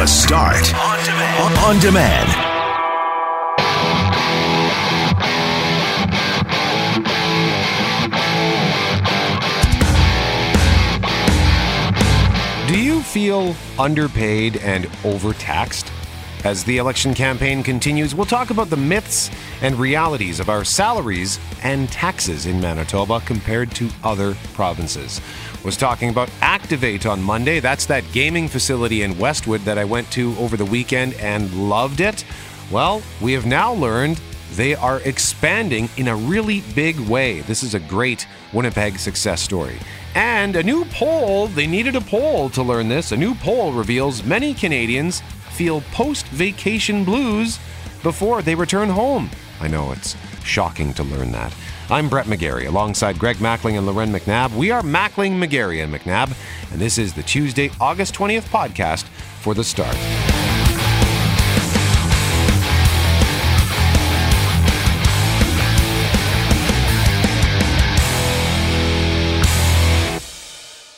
The Start on demand. On demand. Do you feel underpaid and overtaxed? As the election campaign continues, we'll talk about the myths and realities of our salaries and taxes in Manitoba compared to other provinces. Was talking about Activate on Monday. That's that gaming facility in Westwood that I went to over the weekend and loved it. Well, we have now learned they are expanding in a really big way. This is a great Winnipeg success story. And a new poll, they needed a poll to learn this. A new poll reveals many Canadians feel post vacation blues before they return home. I know it's shocking to learn that. I'm Brett McGarry alongside Greg Mackling and Loren McNabb. We are Mackling, McGarry, and McNabb, and this is the Tuesday, August 20th podcast for The Start.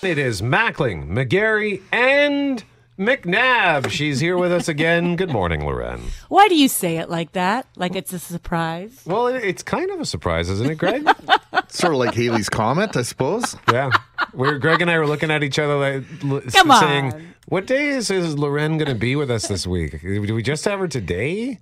It is Mackling, McGarry, and McNabb. She's here with us again. Good morning, Loren. Why do you say it like that? Like it's a surprise? Well, it- it's kind of a surprise, isn't it, Greg? sort of like Halley's Comet, I suppose. yeah. We're, Greg and I were looking at each other, like, Come saying, on. "What day is, is Loren going to be with us this week? Do we just have her today?"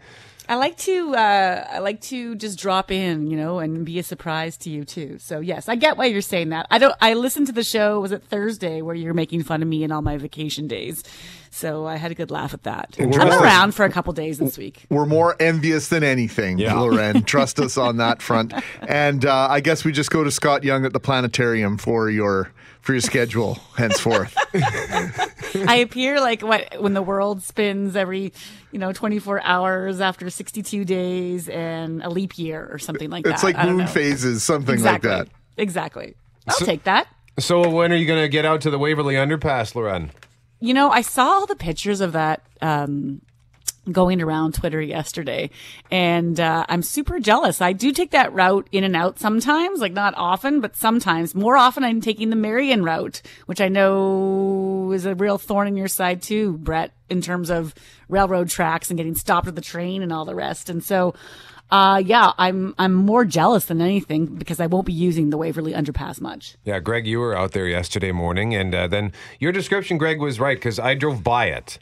I like to uh, I like to just drop in, you know, and be a surprise to you too. So yes, I get why you're saying that. I don't. I listened to the show. Was it Thursday where you're making fun of me and all my vacation days? So I had a good laugh at that. I'm Interesting. around for a couple days this week. We're more envious than anything, Yeah. Loren. Trust us on that front. And uh, I guess we just go to Scott Young at the planetarium for your for your schedule henceforth. I appear like what when the world spins every, you know, 24 hours after 62 days and a leap year or something like that. It's like I moon know. phases, something Exactly. like that. Exactly. I'll So- take that. So when are you going to get out to the Waverly Underpass, Loren? You know, I saw all the pictures of that um, going around Twitter yesterday, and uh, I'm super jealous. I do take that route in and out sometimes, like not often, but sometimes. More often, I'm taking the Marion route, which I know is a real thorn in your side too, Brett, in terms of railroad tracks and getting stopped at the train and all the rest. And so, uh, yeah, I'm I'm more jealous than anything because I won't be using the Waverly Underpass much. Yeah, Greg, you were out there yesterday morning, and uh, then your description, Greg, was right because I drove by it.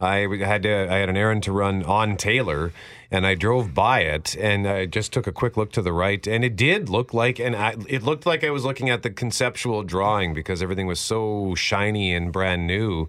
I had to, I had an errand to run on Taylor, and I drove by it, and I just took a quick look to the right, and it did look like, and it looked like I was looking at the conceptual drawing because everything was so shiny and brand new.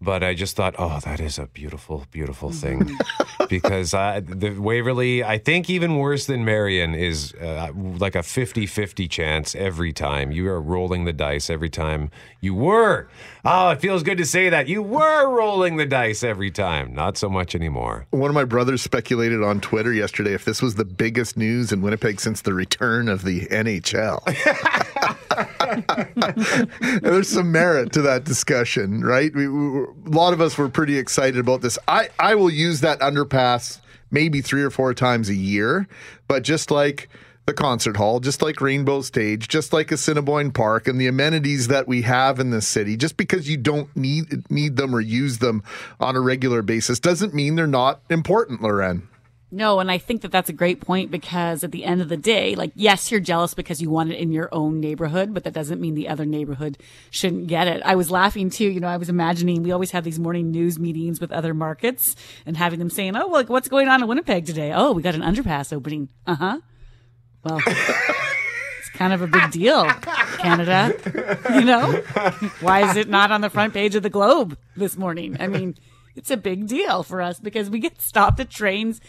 But I just thought, oh, that is a beautiful, beautiful thing. because uh, the Waverly, I think even worse than Marion, is uh, like a 50 50 chance every time. You are rolling the dice every time you were. Oh, it feels good to say that. You were rolling the dice every time. Not so much anymore. One of my brothers speculated on Twitter yesterday if this was the biggest news in Winnipeg since the return of the NHL. There's some merit to that discussion, right? We, we, a lot of us were pretty excited about this. I, I will use that underpass maybe three or four times a year, but just like the concert hall, just like Rainbow Stage, just like Assiniboine Park, and the amenities that we have in this city, just because you don't need need them or use them on a regular basis, doesn't mean they're not important, Loren. No, and I think that that's a great point because at the end of the day, like, yes, you're jealous because you want it in your own neighborhood, but that doesn't mean the other neighborhood shouldn't get it. I was laughing too. You know, I was imagining we always have these morning news meetings with other markets and having them saying, oh, like, what's going on in Winnipeg today? Oh, we got an underpass opening. Uh huh. Well, it's kind of a big deal, Canada. You know, why is it not on the front page of the Globe this morning? I mean, it's a big deal for us because we get stopped at trains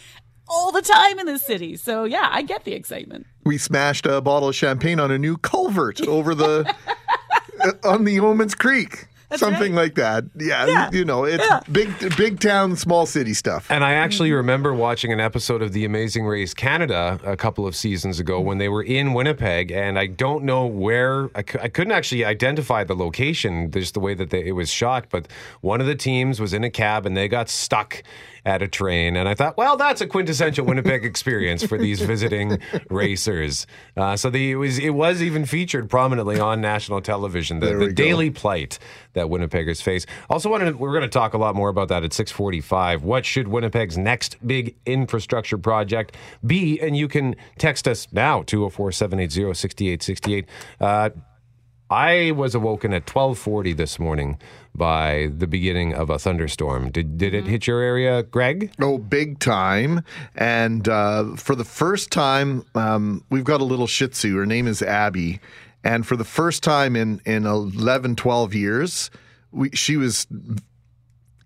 all the time in this city. So yeah, I get the excitement. We smashed a bottle of champagne on a new culvert over the on the Omands Creek. Something like that. Yeah, Yeah. you know, it's Yeah. big big town, small city stuff. And I actually remember watching an episode of The Amazing Race Canada a couple of seasons ago when they were in Winnipeg, and I don't know where I, I couldn't actually identify the location, just the way that they, it was shot. But one of the teams was in a cab and they got stuck at a train, and I thought, well, that's a quintessential Winnipeg experience for these visiting racers. Uh, so the, it was it was even featured prominently on national television. The, the. Daily Plight, that Winnipeggers face. Also, wanted we're going to talk a lot more about that at 6:45. What should Winnipeg's next big infrastructure project be? And you can text us now 204-780-6868. Uh, I was awoken at 12:40 this morning by the beginning of a thunderstorm. Did did it hit your area, Greg? Oh, big time. And uh, for the first time, um, we've got a little Shih Tzu. Her name is Abby. And for the first time in, in 11, 12 years, we, she was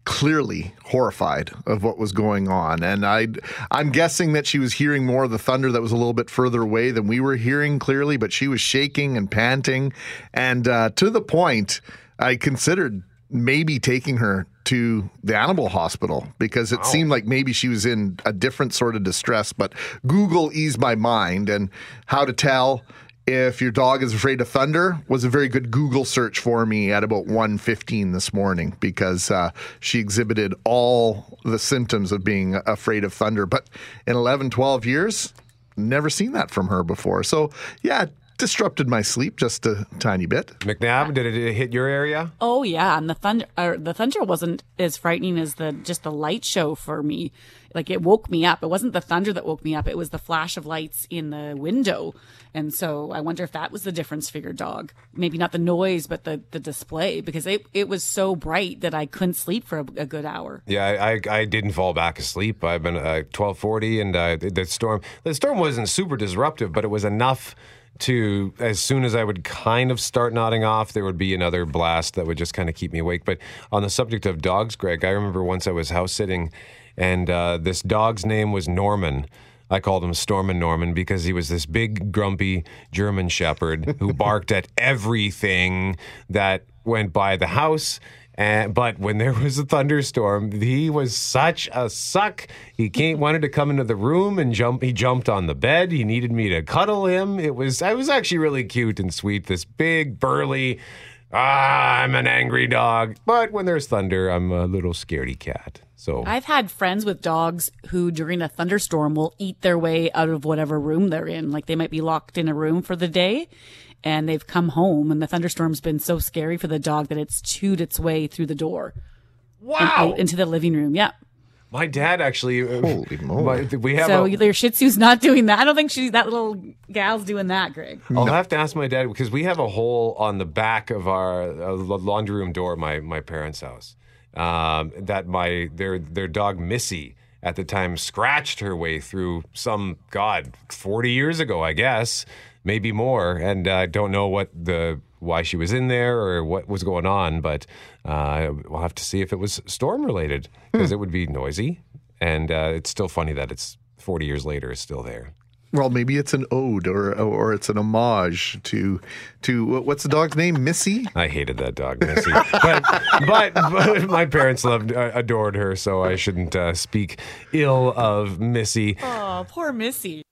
clearly horrified of what was going on. And I, I'm guessing that she was hearing more of the thunder that was a little bit further away than we were hearing clearly, but she was shaking and panting. And uh, to the point, I considered maybe taking her to the animal hospital because it seemed like maybe she was in a different sort of distress. But Google eased my mind and how to tell if your dog is afraid of thunder was a very good Google search for me at about 1.15 this morning because uh, she exhibited all the symptoms of being afraid of thunder. But in 11, 12 years, never seen that from her before. So, yeah, it disrupted my sleep just a tiny bit. McNabb, did it hit your area? Oh yeah, and the thunder, or the thunder wasn't as frightening as the just the light show for me. Like it woke me up. It wasn't the thunder that woke me up. It was the flash of lights in the window. And so I wonder if that was the difference for your dog. Maybe not the noise, but the the display because it it was so bright that I couldn't sleep for a, a good hour. Yeah, I, I I didn't fall back asleep. I've been uh, twelve forty, and uh, the storm the storm wasn't super disruptive, but it was enough to as soon as I would kind of start nodding off, there would be another blast that would just kind of keep me awake. But on the subject of dogs, Greg, I remember once I was house sitting, and uh, this dog's name was Norman. I called him Stormin' Norman because he was this big, grumpy German Shepherd who barked at everything that went by the house. And, but when there was a thunderstorm, he was such a suck. He came, wanted to come into the room and jump. He jumped on the bed. He needed me to cuddle him. It was I was actually really cute and sweet. This big burly, ah, I'm an angry dog. But when there's thunder, I'm a little scaredy cat. So I've had friends with dogs who, during a thunderstorm, will eat their way out of whatever room they're in. Like they might be locked in a room for the day and they've come home and the thunderstorm's been so scary for the dog that it's chewed its way through the door and wow, out into the living room. Yeah. my dad actually. uh, Holy moly. my- we have. So a, your Shih Tzu's not doing that. I don't think she, that little gal's doing that, Greg. I'll have to ask my dad because we have a hole on the back of our uh, laundry room door, at my my parents' house. Um, that my their their dog Missy at the time scratched her way through some God forty years ago, I guess, maybe more, and I don't know what the why she was in there or what was going on, but uh, we'll have to see if it was storm related because it would be noisy, and uh, it's still funny that it's forty years later it's still there. Well, maybe it's an ode or or it's an homage to to what's the dog's name? Missy. I hated that dog, Missy. but, but but my parents loved uh, adored her, so I shouldn't uh, speak ill of Missy. Oh, poor Missy.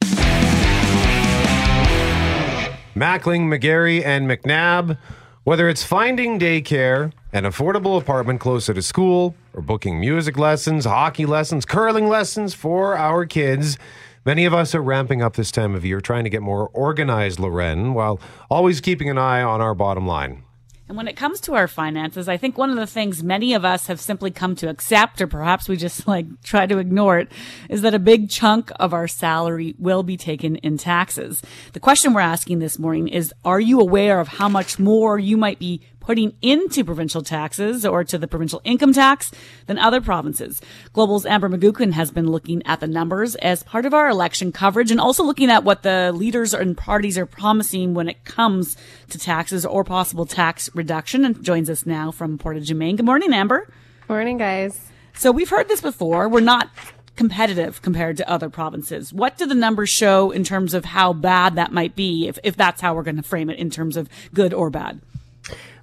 Mackling, McGarry, and McNabb. Whether it's finding daycare, an affordable apartment closer to school, or booking music lessons, hockey lessons, curling lessons for our kids, many of us are ramping up this time of year trying to get more organized, Loren, while always keeping an eye on our bottom line. And when it comes to our finances, I think one of the things many of us have simply come to accept, or perhaps we just like try to ignore it, is that a big chunk of our salary will be taken in taxes. The question we're asking this morning is, are you aware of how much more you might be putting into provincial taxes or to the provincial income tax than other provinces. Global's Amber McGuckin has been looking at the numbers as part of our election coverage and also looking at what the leaders and parties are promising when it comes to taxes or possible tax reduction and joins us now from Portage Maine. Good morning, Amber. Morning, guys. So we've heard this before. We're not competitive compared to other provinces. What do the numbers show in terms of how bad that might be if, if that's how we're going to frame it in terms of good or bad?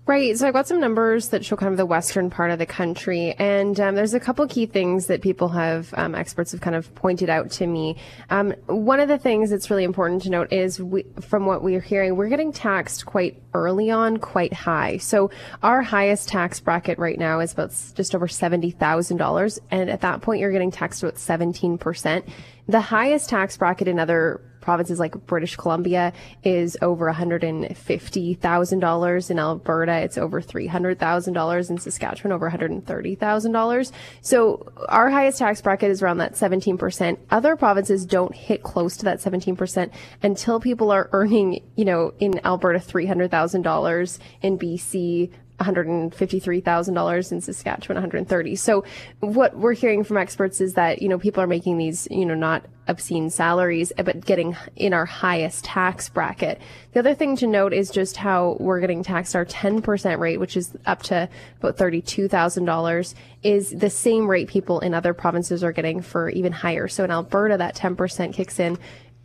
Right. So I've got some numbers that show kind of the western part of the country. And um, there's a couple key things that people have, um, experts have kind of pointed out to me. Um, one of the things that's really important to note is we, from what we're hearing, we're getting taxed quite early on, quite high. So our highest tax bracket right now is about just over $70,000. And at that point, you're getting taxed about 17%. The highest tax bracket in other provinces like British Columbia is over $150,000. In Alberta, it's over $300,000. In Saskatchewan, over $130,000. So our highest tax bracket is around that 17%. Other provinces don't hit close to that 17% until people are earning, you know, in Alberta, $300,000, in BC, $153,000 in Saskatchewan, 130. So what we're hearing from experts is that, you know, people are making these, you know, not obscene salaries, but getting in our highest tax bracket. The other thing to note is just how we're getting taxed our 10% rate, which is up to about $32,000 is the same rate people in other provinces are getting for even higher. So in Alberta, that 10% kicks in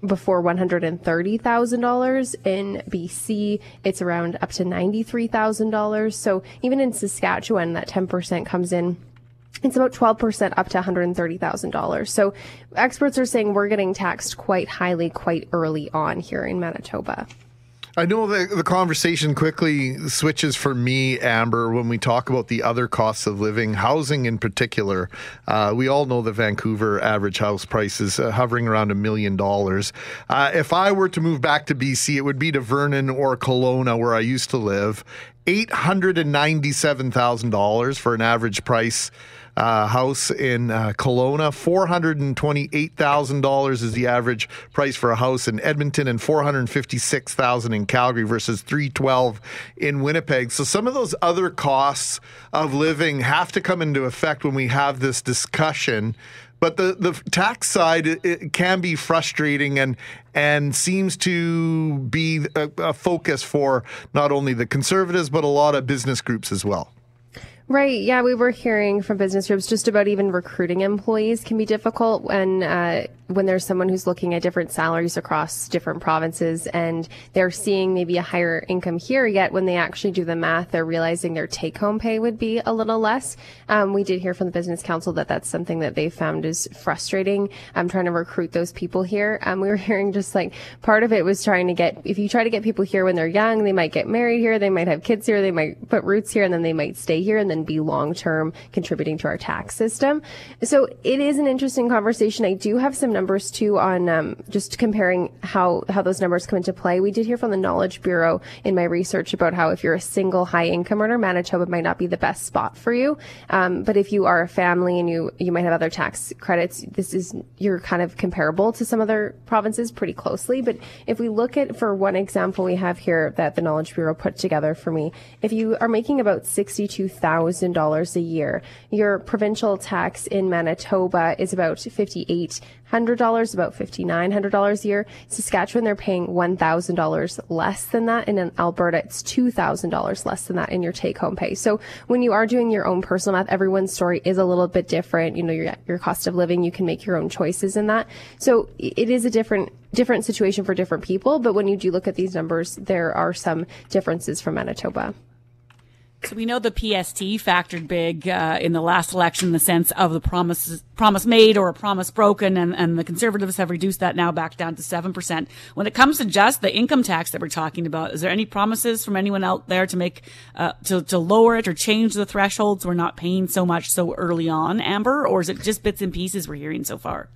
before $130,000. In BC, it's around up to $93,000. So even in Saskatchewan, that 10% comes in it's about 12% up to $130,000. So experts are saying we're getting taxed quite highly quite early on here in Manitoba. I know the, the conversation quickly switches for me, Amber, when we talk about the other costs of living, housing in particular. Uh, we all know the Vancouver average house price is uh, hovering around a million dollars. Uh, if I were to move back to BC, it would be to Vernon or Kelowna, where I used to live. $897,000 for an average price uh, house in uh, Kelowna. $428,000 is the average price for a house in Edmonton and $456,000 in Calgary versus 312 in Winnipeg. So some of those other costs of living have to come into effect when we have this discussion. But the, the tax side it, can be frustrating and and seems to be a, a focus for not only the conservatives but a lot of business groups as well. Right. Yeah, we were hearing from business groups just about even recruiting employees can be difficult when uh, when there's someone who's looking at different salaries across different provinces and they're seeing maybe a higher income here, yet when they actually do the math, they're realizing their take home pay would be a little less. Um, we did hear from the Business Council that that's something that they found is frustrating. I'm trying to recruit those people here. Um, we were hearing just like part of it was trying to get, if you try to get people here when they're young, they might get married here, they might have kids here, they might put roots here, and then they might stay here and then be long term contributing to our tax system. So it is an interesting conversation. I do have some numbers too on um, just comparing how how those numbers come into play. We did hear from the Knowledge Bureau in my research about how if you're a single high income earner, Manitoba might not be the best spot for you. Um, but if you are a family and you you might have other tax credits, this is you're kind of comparable to some other provinces pretty closely. But if we look at for one example we have here that the Knowledge Bureau put together for me, if you are making about sixty two thousand dollars a year, your provincial tax in Manitoba is about fifty eight $100, about $5,900 a year. Saskatchewan, they're paying $1,000 less than that. And in Alberta, it's $2,000 less than that in your take home pay. So when you are doing your own personal math, everyone's story is a little bit different. You know, your, your cost of living, you can make your own choices in that. So it is a different, different situation for different people. But when you do look at these numbers, there are some differences from Manitoba. So we know the PST factored big uh, in the last election in the sense of the promise promise made or a promise broken, and, and the conservatives have reduced that now back down to seven percent. When it comes to just the income tax that we're talking about, is there any promises from anyone out there to make uh, to to lower it or change the thresholds? We're not paying so much so early on, Amber, or is it just bits and pieces we're hearing so far?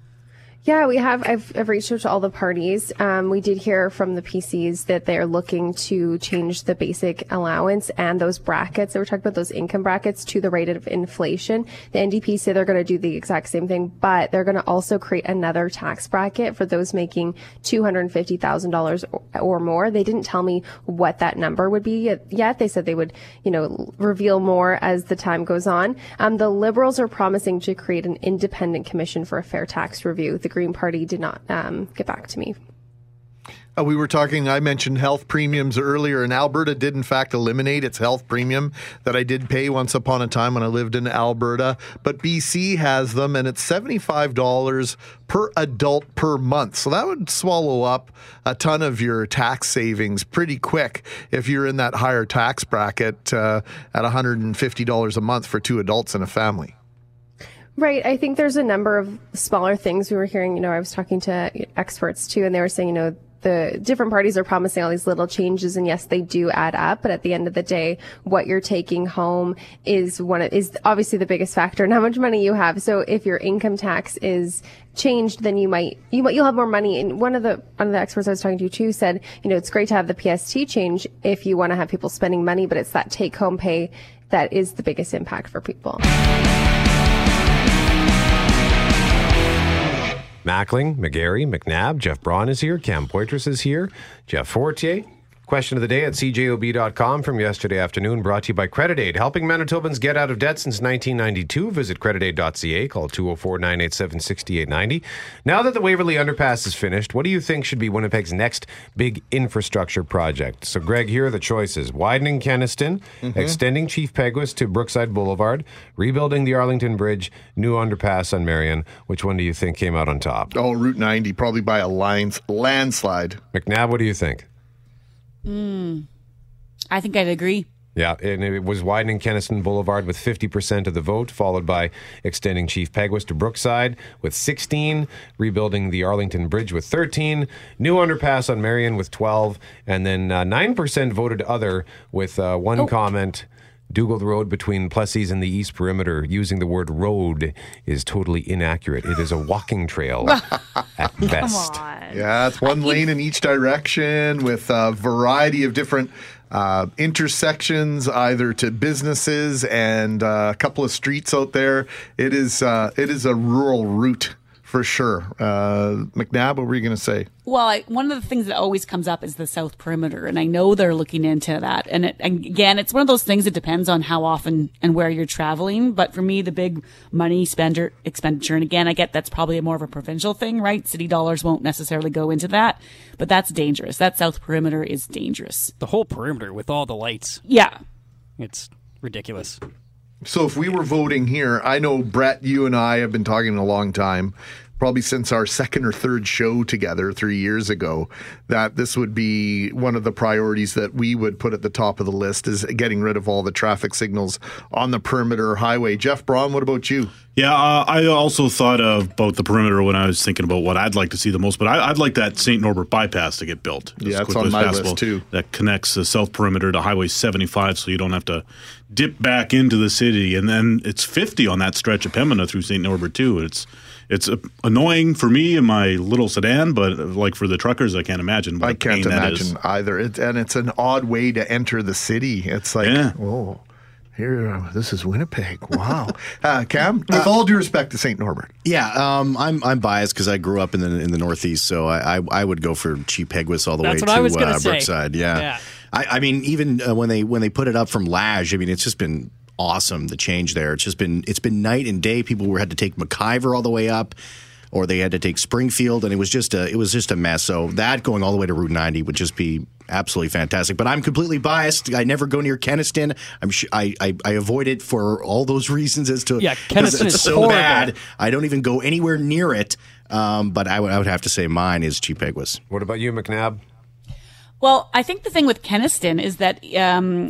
Yeah, we have. I've, I've reached out to all the parties. Um, we did hear from the PCs that they're looking to change the basic allowance and those brackets. They were talking about those income brackets to the rate of inflation. The NDP say they're going to do the exact same thing, but they're going to also create another tax bracket for those making $250,000 or more. They didn't tell me what that number would be yet. They said they would, you know, reveal more as the time goes on. Um, the Liberals are promising to create an independent commission for a fair tax review. The Green Party did not um, get back to me. Uh, we were talking, I mentioned health premiums earlier, and Alberta did, in fact, eliminate its health premium that I did pay once upon a time when I lived in Alberta. But BC has them, and it's $75 per adult per month. So that would swallow up a ton of your tax savings pretty quick if you're in that higher tax bracket uh, at $150 a month for two adults and a family. Right. I think there's a number of smaller things we were hearing. You know, I was talking to experts too, and they were saying, you know, the different parties are promising all these little changes and yes, they do add up. But at the end of the day, what you're taking home is one of, is obviously the biggest factor in how much money you have. So if your income tax is changed, then you might, you might, you'll have more money. And one of the, one of the experts I was talking to too said, you know, it's great to have the PST change if you want to have people spending money, but it's that take home pay that is the biggest impact for people. Mackling, McGarry, McNabb, Jeff Braun is here, Cam Poitras is here, Jeff Fortier. Question of the day at cjob.com from yesterday afternoon brought to you by Credit Aid, helping Manitobans get out of debt since 1992. Visit creditaid.ca, call 204 987 6890. Now that the Waverly Underpass is finished, what do you think should be Winnipeg's next big infrastructure project? So, Greg, here are the choices widening Kenaston, mm-hmm. extending Chief Peguis to Brookside Boulevard, rebuilding the Arlington Bridge, new underpass on Marion. Which one do you think came out on top? Oh, Route 90, probably by a lines, landslide. McNabb, what do you think? I think I'd agree. Yeah, and it was widening Kenaston Boulevard with 50% of the vote, followed by extending Chief Peguis to Brookside with 16, rebuilding the Arlington Bridge with 13, new underpass on Marion with 12, and then uh, 9% voted other with uh, one comment. Dugald Road between Plessis and the East Perimeter, using the word road is totally inaccurate. It is a walking trail at best. Yeah, it's one lane in each direction with a variety of different uh, intersections, either to businesses and uh, a couple of streets out there. It is uh, it is a rural route for sure. Uh, McNabb, what were you going to say? Well, I, one of the things that always comes up is the South Perimeter, and I know they're looking into that. And, it, and again, it's one of those things that depends on how often and where you're traveling. But for me, the big money spender expenditure, and again, I get that's probably more of a provincial thing, right? City dollars won't necessarily go into that, but that's dangerous. That South Perimeter is dangerous. The whole perimeter with all the lights. Yeah. It's ridiculous. So if we were voting here, I know Brett, you and I have been talking a long time, probably since our second or third show together three years ago, that this would be one of the priorities that we would put at the top of the list is getting rid of all the traffic signals on the perimeter highway. Jeff Braun, what about you? Yeah, uh, I also thought of about the perimeter when I was thinking about what I'd like to see the most, but I, I'd like that St. Norbert bypass to get built. Yeah, it's quickly on my possible. list, too. That connects the south perimeter to Highway 75, so you don't have to dip back into the city. And then it's 50 on that stretch of Pembina through St. Norbert too. It's it's uh, annoying for me in my little sedan, but uh, like for the truckers, I can't imagine. What I a can't that is. imagine either. It, and it's an odd way to enter the city. It's like, Yeah. oh, here, uh, this is Winnipeg. Wow. uh, Cam, with all due respect to St. Norbert. Yeah, um, I'm I'm biased because I grew up in the in the Northeast, so I I, I would go for Chief Peguis all the That's way to I was gonna uh. Brookside. Yeah, Yeah. I, I mean, even uh, when they when they put it up from Lage, I mean, it's just been awesome the change there. It's just been it's been night and day. People were had to take McIvor all the way up. Or they had to take Springfield, and it was just a it was just a mess. So that going all the way to Route 90 would just be absolutely fantastic. But I'm completely biased. I never go near Kenaston. I'm sh- I, I I avoid it for all those reasons as to Yeah, 'cause Kenaston it's is so horrible. bad. I don't even go anywhere near it. Um, but I would, I would have to say mine is Chief What about you, McNabb? Well, I think the thing with Kenaston is that um,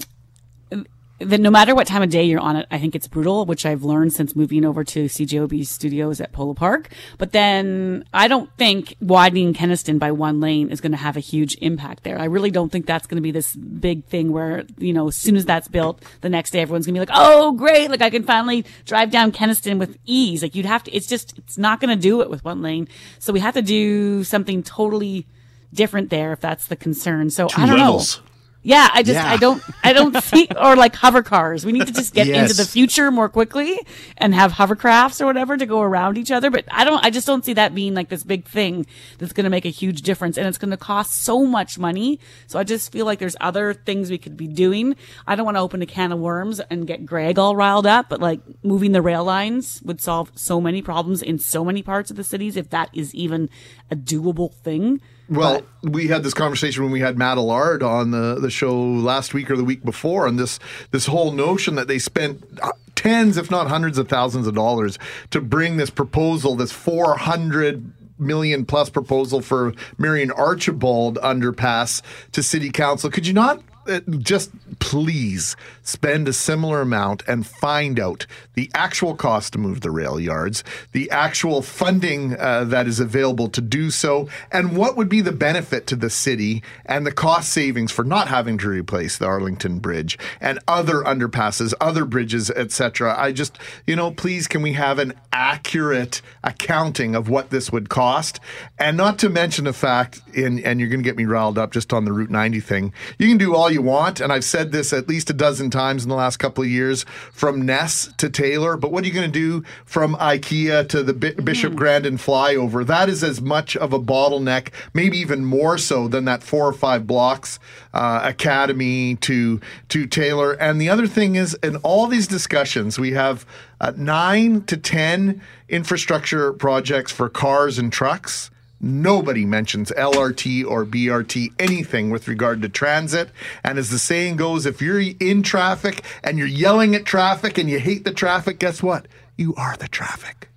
that no matter what time of day you're on it, I think it's brutal, which I've learned since moving over to CJOB studios at Polo Park. But then I don't think widening Kenaston by one lane is going to have a huge impact there. I really don't think that's going to be this big thing where, you know, as soon as that's built, the next day everyone's going to be like, oh, great. Like I can finally drive down Kenaston with ease. Like you'd have to, it's just, it's not going to do it with one lane. So we have to do something totally different there if that's the concern. So I don't levels. know. Yeah, I just Yeah. I don't I don't see or like hover cars. We need to just get Yes. into the future more quickly and have hovercrafts or whatever to go around each other. But I don't I just don't see that being like this big thing that's going to make a huge difference and it's going to cost so much money. So I just feel like there's other things we could be doing. I don't want to open a can of worms and get Greg all riled up, but like moving the rail lines would solve so many problems in so many parts of the cities if that is even a doable thing. Well, we had this conversation when we had Matt Allard on the, the show last week or the week before, and this this whole notion that they spent uh, tens, if not hundreds of thousands of dollars to bring this proposal, this four hundred million plus proposal for Marion Archibald underpass to City Council. Could you not? Uh, Just please spend a similar amount and find out the actual cost to move the rail yards, the actual funding uh, that is available to do so, and what would be the benefit to the city and the cost savings for not having to replace the Arlington Bridge and other underpasses, other bridges, etc. I just, you know, please can we have an accurate accounting of what this would cost? And not to mention the fact, and, and you're going to get me riled up just on the Route 90 thing, you can do all you want, and I've said this at least a dozen times in the last couple of years, from Ness to Taylor, but what are you going to do from IKEA to the B- Bishop Grandin flyover? That is as much of a bottleneck, maybe even more so than that four or five blocks uh, Academy to to Taylor. And the other thing is, in all these discussions, we have uh, nine to ten infrastructure projects for cars and trucks. Nobody mentions LRT or BRT, anything with regard to transit. And as the saying goes, if you're in traffic and you're yelling at traffic and you hate the traffic, guess what? You are the traffic.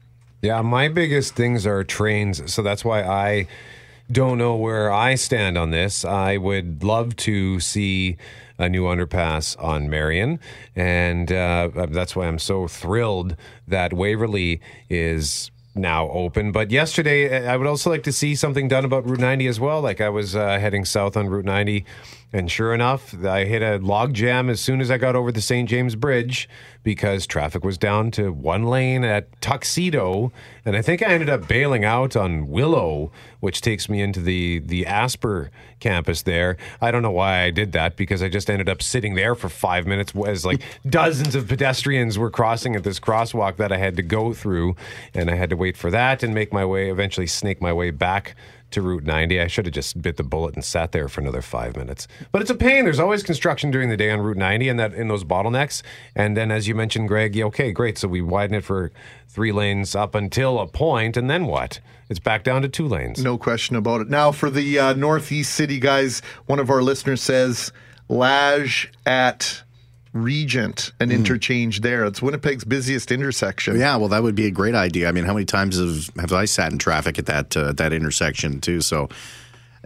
Yeah, my biggest things are trains. So that's why I don't know where I stand on this. I would love to see a new underpass on Marion. And uh, that's why I'm so thrilled that Waverly is now open. But yesterday, I would also like to see something done about Route 90 as well. Like I was uh, heading south on Route 90, and sure enough, I hit a log jam as soon as I got over the St. James Bridge because traffic was down to one lane at Tuxedo, and I think I ended up bailing out on Willow, which takes me into the the Asper campus there. I don't know why I did that because I just ended up sitting there for five minutes as like dozens of pedestrians were crossing at this crosswalk that I had to go through, and I had to wait for that and make my way, eventually snake my way back to Route 90. I should have just bit the bullet and sat there for another five minutes. But it's a pain. There's always construction during the day on Route 90 and that in those bottlenecks. And then, as you mentioned, Greg, okay, great. So we widen it for three lanes up until a point, and then what? It's back down to two lanes. No question about it. Now, for the uh, Northeast City guys, one of our listeners says Lage at Regent, an interchange there. It's Winnipeg's busiest intersection. Yeah, well, that would be a great idea. I mean, how many times have, have I sat in traffic at that uh, that intersection too? So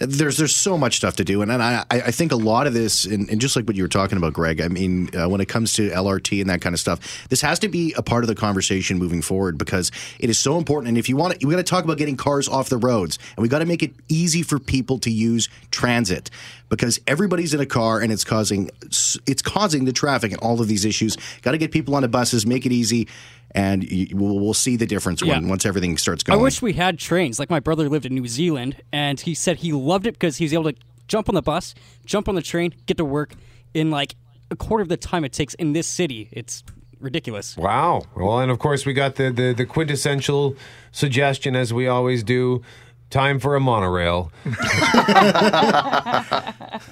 there's there's so much stuff to do, and, and I I think a lot of this, and, and just like what you were talking about, Greg. I mean, uh, when it comes to LRT and that kind of stuff, this has to be a part of the conversation moving forward because it is so important. And if you want, to, we got to talk about getting cars off the roads, and we got to make it easy for people to use transit because everybody's in a car and it's causing it's causing the traffic and all of these issues. Got to get people onto buses, make it easy. And you, we'll, we'll see the difference when Yeah. once everything starts going. I wish we had trains. Like my brother lived in New Zealand, and he said he loved it because he was able to jump on the bus, jump on the train, get to work in like a quarter of the time it takes in this city. It's ridiculous. Wow. Well, and of course, we got the, the, the quintessential suggestion, as we always do time for a monorail.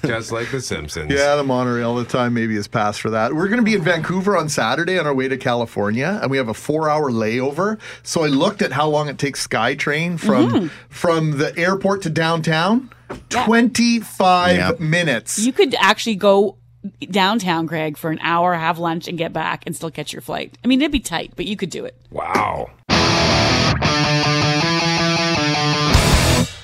Just like The Simpsons. Yeah, the monorail, the time maybe has passed for that. We're going to be in Vancouver on Saturday on our way to California, and we have a four-hour layover. So I looked at how long it takes SkyTrain from mm-hmm. from the airport to downtown. Twenty-five Yep. minutes. You could actually go downtown, Greg, for an hour, have lunch, and get back and still catch your flight. I mean, it'd be tight, but you could do it. Wow.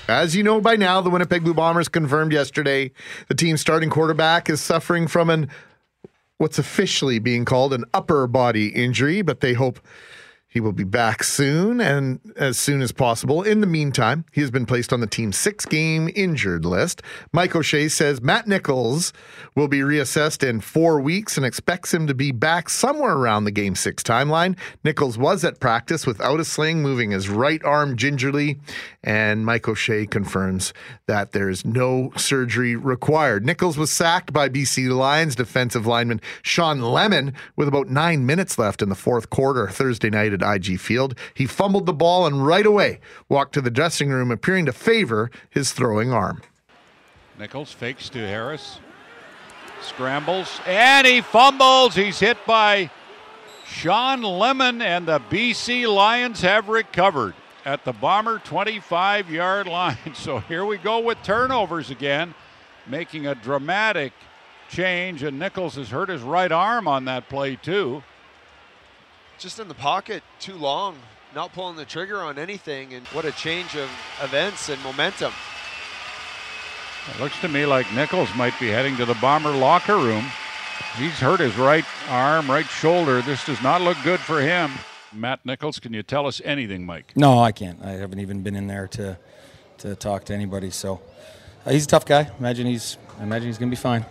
As you know by now, the Winnipeg Blue Bombers confirmed yesterday the team's starting quarterback is suffering from an what's officially being called an upper body injury, but they hope he will be back soon and as soon as possible. In the meantime, he has been placed on the team's six game injured list. Mike O'Shea says Matt Nichols will be reassessed in four weeks and expects him to be back somewhere around the game six timeline. Nichols was at practice without a sling, moving his right arm gingerly, and Mike O'Shea confirms that there's no surgery required. Nichols was sacked by BC Lions defensive lineman Shawn Lemon with about nine minutes left in the fourth quarter Thursday night at IG Field. He fumbled the ball and right away walked to the dressing room, appearing to favor his throwing arm. Nichols fakes to Harris. Scrambles and he fumbles. He's hit by Shawn Lemon, and the BC Lions have recovered at the Bomber 25 yard line. So here we go with turnovers again, making a dramatic change. And Nichols has hurt his right arm on that play, too. Just in the pocket too long, not pulling the trigger on anything, and what a change of events and momentum. It looks to me like Nichols might be heading to the Bomber locker room. He's hurt his right arm, right shoulder. This does not look good for him. Matt Nichols, can you tell us anything, Mike? No, I can't. I haven't even been in there to to talk to anybody. So uh, he's a tough guy. Imagine he's I imagine he's going to be fine.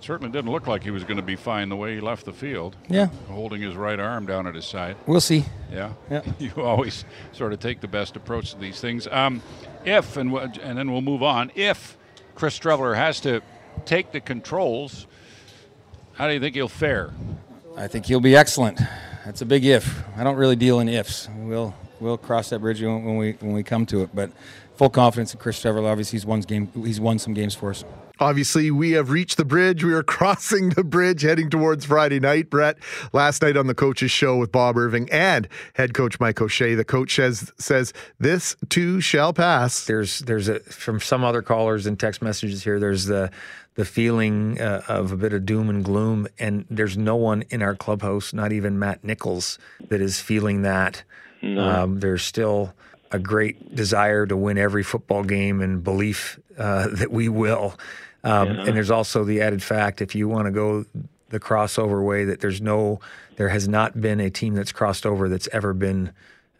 Certainly didn't look like he was going to be fine the way he left the field. Yeah. Holding his right arm down at his side. We'll see. Yeah. Yeah. You always sort of take the best approach to these things. Um, if, and, w- and then we'll move on, if Chris Streveler has to take the controls, how do you think he'll fare? I think he'll be excellent. That's a big if. I don't really deal in ifs. We'll we'll cross that bridge when when we when we come to it. But full confidence in Chris Trevor. Obviously, he's won game. He's won some games for us. Obviously, we have reached the bridge. We are crossing the bridge heading towards Friday night. Brett, last night on the coaches show with Bob Irving and head coach Mike O'Shea, the coach says says this too shall pass. There's there's a from some other callers and text messages here. There's the the feeling uh, of a bit of doom and gloom, and there's no one in our clubhouse, not even Matt Nichols, that is feeling that. Um, there's still a great desire to win every football game and belief uh, that we will. Um, And there's also the added fact, if you want to go the crossover way, that there's no, there has not been a team that's crossed over that's ever been,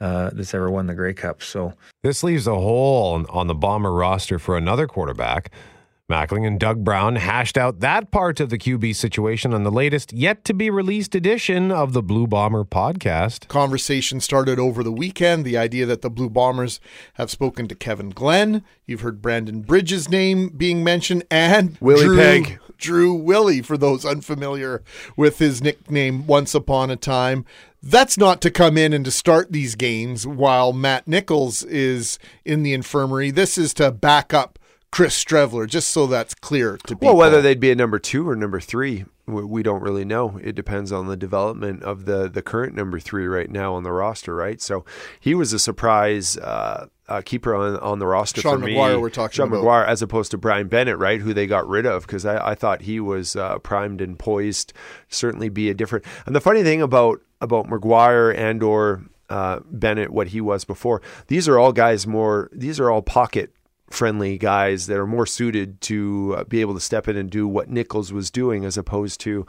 uh, that's ever won the Grey Cup. So This leaves a hole on, on the Bomber roster for another quarterback. Mackling and Doug Brown hashed out that part of the QB situation on the latest, yet to be released edition of the Blue Bomber podcast. Conversation started over the weekend. The idea that the Blue Bombers have spoken to Kevin Glenn. You've heard Brandon Bridge's name being mentioned, and Willie Drew, Peg. Drew Willy, for those unfamiliar with his nickname once upon a time. That's not to come in and to start these games while Matt Nichols is in the infirmary. This is to back up Chris Streveler, just so that's clear to people. Well, whether they'd be a number two or number three, we don't really know. It depends on the development of the the current number three right now on the roster, right? So he was a surprise uh, uh, keeper on on the roster Sean for me. McGuire we're talking Sean about. McGuire, as opposed to Brian Bennett, right? Who they got rid of because I, I thought he was uh, primed and poised, certainly be a different. And the funny thing about about McGuire and or uh, Bennett, what he was before, these are all guys more. These are all pocket friendly guys that are more suited to uh, be able to step in and do what Nichols was doing as opposed to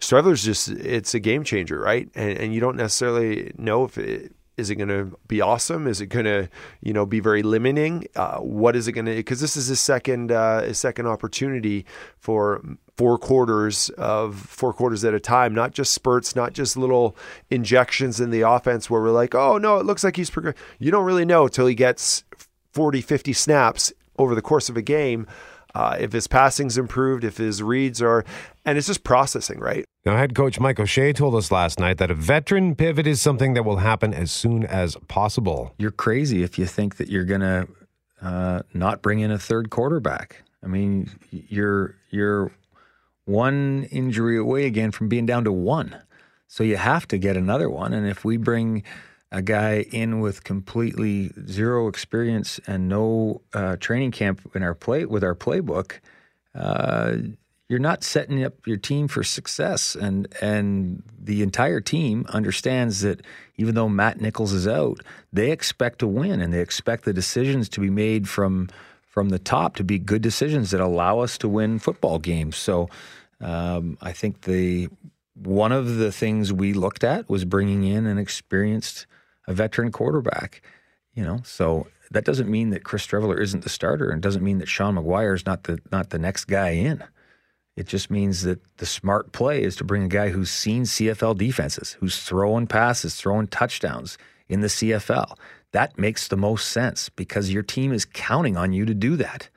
Streveler's just it's a game changer, right? And and you don't necessarily know if it is it going to be awesome? Is it going to, you know, be very limiting? Uh, what is it going to? Because this is a second, uh, his second opportunity for four quarters of four quarters at a time, not just spurts, not just little injections in the offense where we're like, oh no, it looks like he's progressing. You don't really know till he gets 40, 50 snaps over the course of a game. Uh, if his passing's improved, if his reads are, and it's just processing, right? Now, head coach Mike O'Shea told us last night that a veteran pivot is something that will happen as soon as possible. you're crazy if you think that you're going to uh, not bring in a third quarterback. I mean, you're you're one injury away again from being down to one, so you have to get another one. And if we bring a guy in with completely zero experience and no uh, training camp in our play with our playbook, uh, you're not setting up your team for success. And and the entire team understands that even though Matt Nichols is out, they expect to win and they expect the decisions to be made from from the top to be good decisions that allow us to win football games. So um, I think the one of the things we looked at was bringing in an experienced, a veteran quarterback. You know, so that doesn't mean that Chris Streveler isn't the starter, and doesn't mean that Sean McGuire is not the not the next guy in. It just means that the smart play is to bring a guy who's seen CFL defenses, who's throwing passes, throwing touchdowns in the CFL. That makes the most sense because your team is counting on you to do that.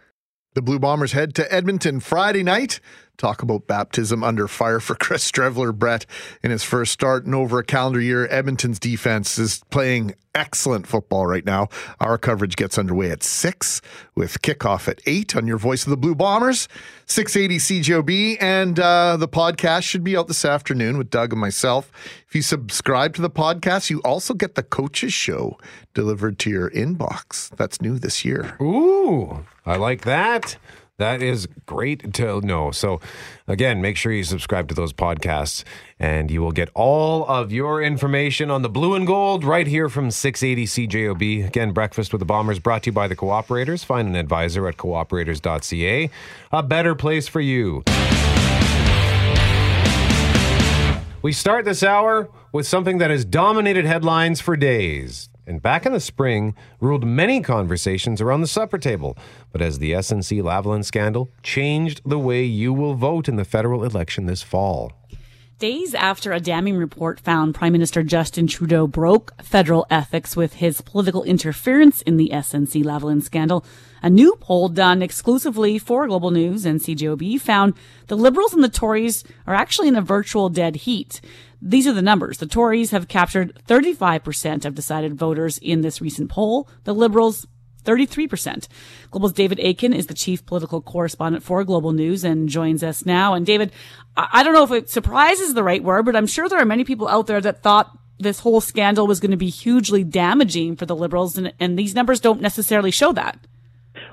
The Blue Bombers head to Edmonton Friday night. Talk about baptism under fire for Chris Streveler, Brett, in his first start in over a calendar year. Edmonton's defense is playing excellent football right now. Our coverage gets underway at 6 with kickoff at 8 on your voice of the Blue Bombers, 680 CJOB. And uh, the podcast should be out this afternoon with Doug and myself. If you subscribe to the podcast, you also get the coaches show delivered to your inbox. That's new this year. Ooh, I like that. That is great to know. So, again, make sure you subscribe to those podcasts and you will get all of your information on the blue and gold right here from 680 CJOB. Again, Breakfast with the Bombers brought to you by the Cooperators. Find an advisor at cooperators.ca. A better place for you. We start this hour with something that has dominated headlines for days. And back in the spring, ruled many conversations around the supper table. But as the SNC Lavalin scandal changed the way you will vote in the federal election this fall. Days after a damning report found Prime Minister Justin Trudeau broke federal ethics with his political interference in the SNC Lavalin scandal, a new poll done exclusively for Global News and CJOB found the Liberals and the Tories are actually in a virtual dead heat. These are the numbers. The Tories have captured 35% of decided voters in this recent poll. The Liberals 33%. Global's David Akin is the chief political correspondent for Global News and joins us now. And David, I don't know if it surprises the right word, but I'm sure there are many people out there that thought this whole scandal was going to be hugely damaging for the Liberals, and, and these numbers don't necessarily show that.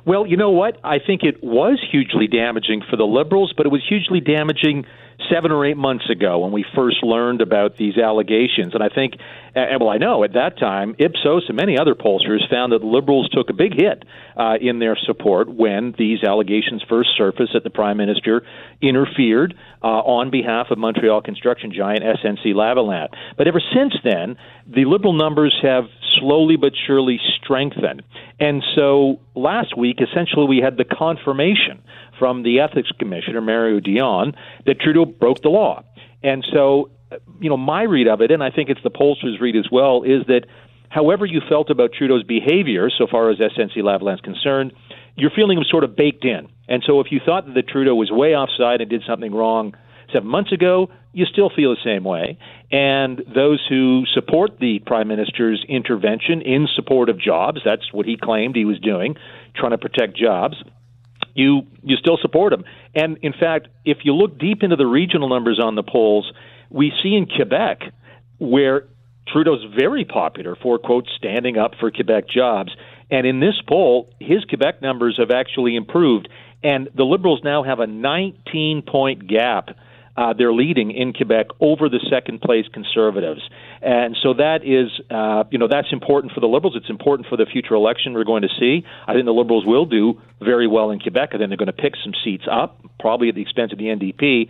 Well, you know what? I think it was hugely damaging for the Liberals, but it was hugely damaging seven or eight months ago when we first learned about these allegations. And I think, and well, I know at that time, Ipsos and many other pollsters found that Liberals took a big hit uh, in their support when these allegations first surfaced that the Prime Minister interfered uh, on behalf of Montreal construction giant SNC Lavalin. But ever since then, the Liberal numbers have slowly but surely strengthened. And so last week, essentially, we had the confirmation from the ethics commissioner, Mario Dion, that Trudeau broke the law. And so, you know, my read of it, and I think it's the pollsters' read as well, is that however you felt about Trudeau's behavior so far as SNC Lavalin is concerned, your feeling was sort of baked in. And so if you thought that the Trudeau was way offside and did something wrong seven months ago, you still feel the same way. And those who support the Prime Minister's intervention in support of jobs, that's what he claimed he was doing, trying to protect jobs, you you still support him. And in fact, if you look deep into the regional numbers on the polls, we see in Quebec where Trudeau's very popular for quote standing up for Quebec jobs. And in this poll, his Quebec numbers have actually improved, and the Liberals now have a 19 point gap uh, they're leading in Quebec over the second place Conservatives, and so that is, uh, you know, that's important for the Liberals. It's important for the future election we're going to see. I think the Liberals will do very well in Quebec. I think they're going to pick some seats up, probably at the expense of the NDP,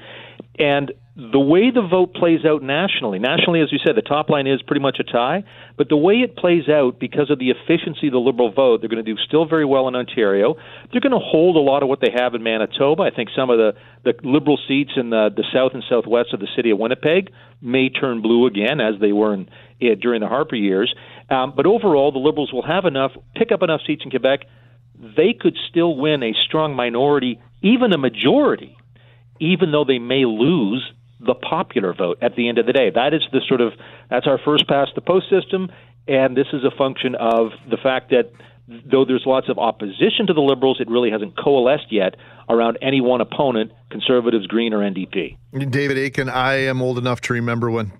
and the way the vote plays out nationally, nationally, as you said, the top line is pretty much a tie, but the way it plays out because of the efficiency of the Liberal vote, they're going to do still very well in Ontario. They're going to hold a lot of what they have in Manitoba. I think some of the, the Liberal seats in the, the south and southwest of the city of Winnipeg may turn blue again, as they were in, eh, during the Harper years. Um, but overall, the Liberals will have enough, pick up enough seats in Quebec. They could still win a strong minority, even a majority, even though they may lose the popular vote at the end of the day. That is the sort of that's our first past the post system, and this is a function of the fact that though there's lots of opposition to the Liberals, it really hasn't coalesced yet around any one opponent, Conservatives, Green, or NDP. David Akin, I am old enough to remember when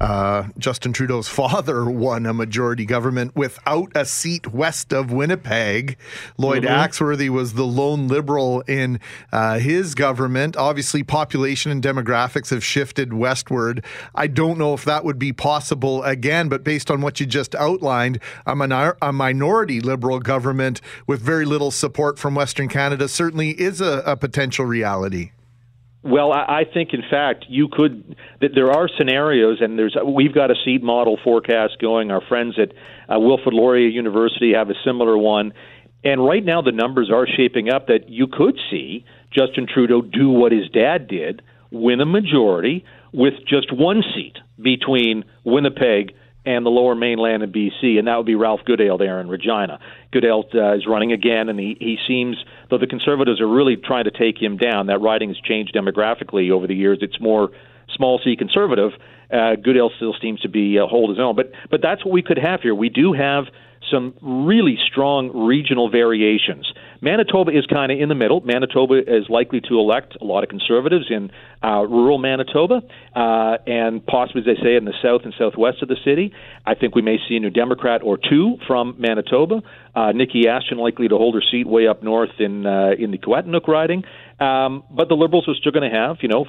uh, Justin Trudeau's father won a majority government without a seat west of Winnipeg. Lloyd mm-hmm. Axworthy was the lone liberal in uh, his government. Obviously, population and demographics have shifted westward. I don't know if that would be possible again, but based on what you just outlined, a, minor- a minority liberal government with very little support from Western Canada certainly is a, a potential reality. Well, I, I think, in fact, you could. That there are scenarios, and there's we've got a seed model forecast going. Our friends at uh, Wilfrid Laurier University have a similar one, and right now the numbers are shaping up that you could see Justin Trudeau do what his dad did, win a majority with just one seat between Winnipeg and the lower mainland in BC, and that would be Ralph Goodale there in Regina. Goodale uh, is running again, and he, he seems, though the Conservatives are really trying to take him down, that riding has changed demographically over the years. It's more small c conservative. Uh, Goodale still seems to be uh, hold his own, but but that's what we could have here. We do have some really strong regional variations. Manitoba is kind of in the middle. Manitoba is likely to elect a lot of conservatives in uh, rural Manitoba, uh, and possibly, as they say, in the south and southwest of the city. I think we may see a New Democrat or two from Manitoba. Uh, Niki Ashton likely to hold her seat way up north in uh, in the Keewatinook riding. Um, but the Liberals are still going to have, you know,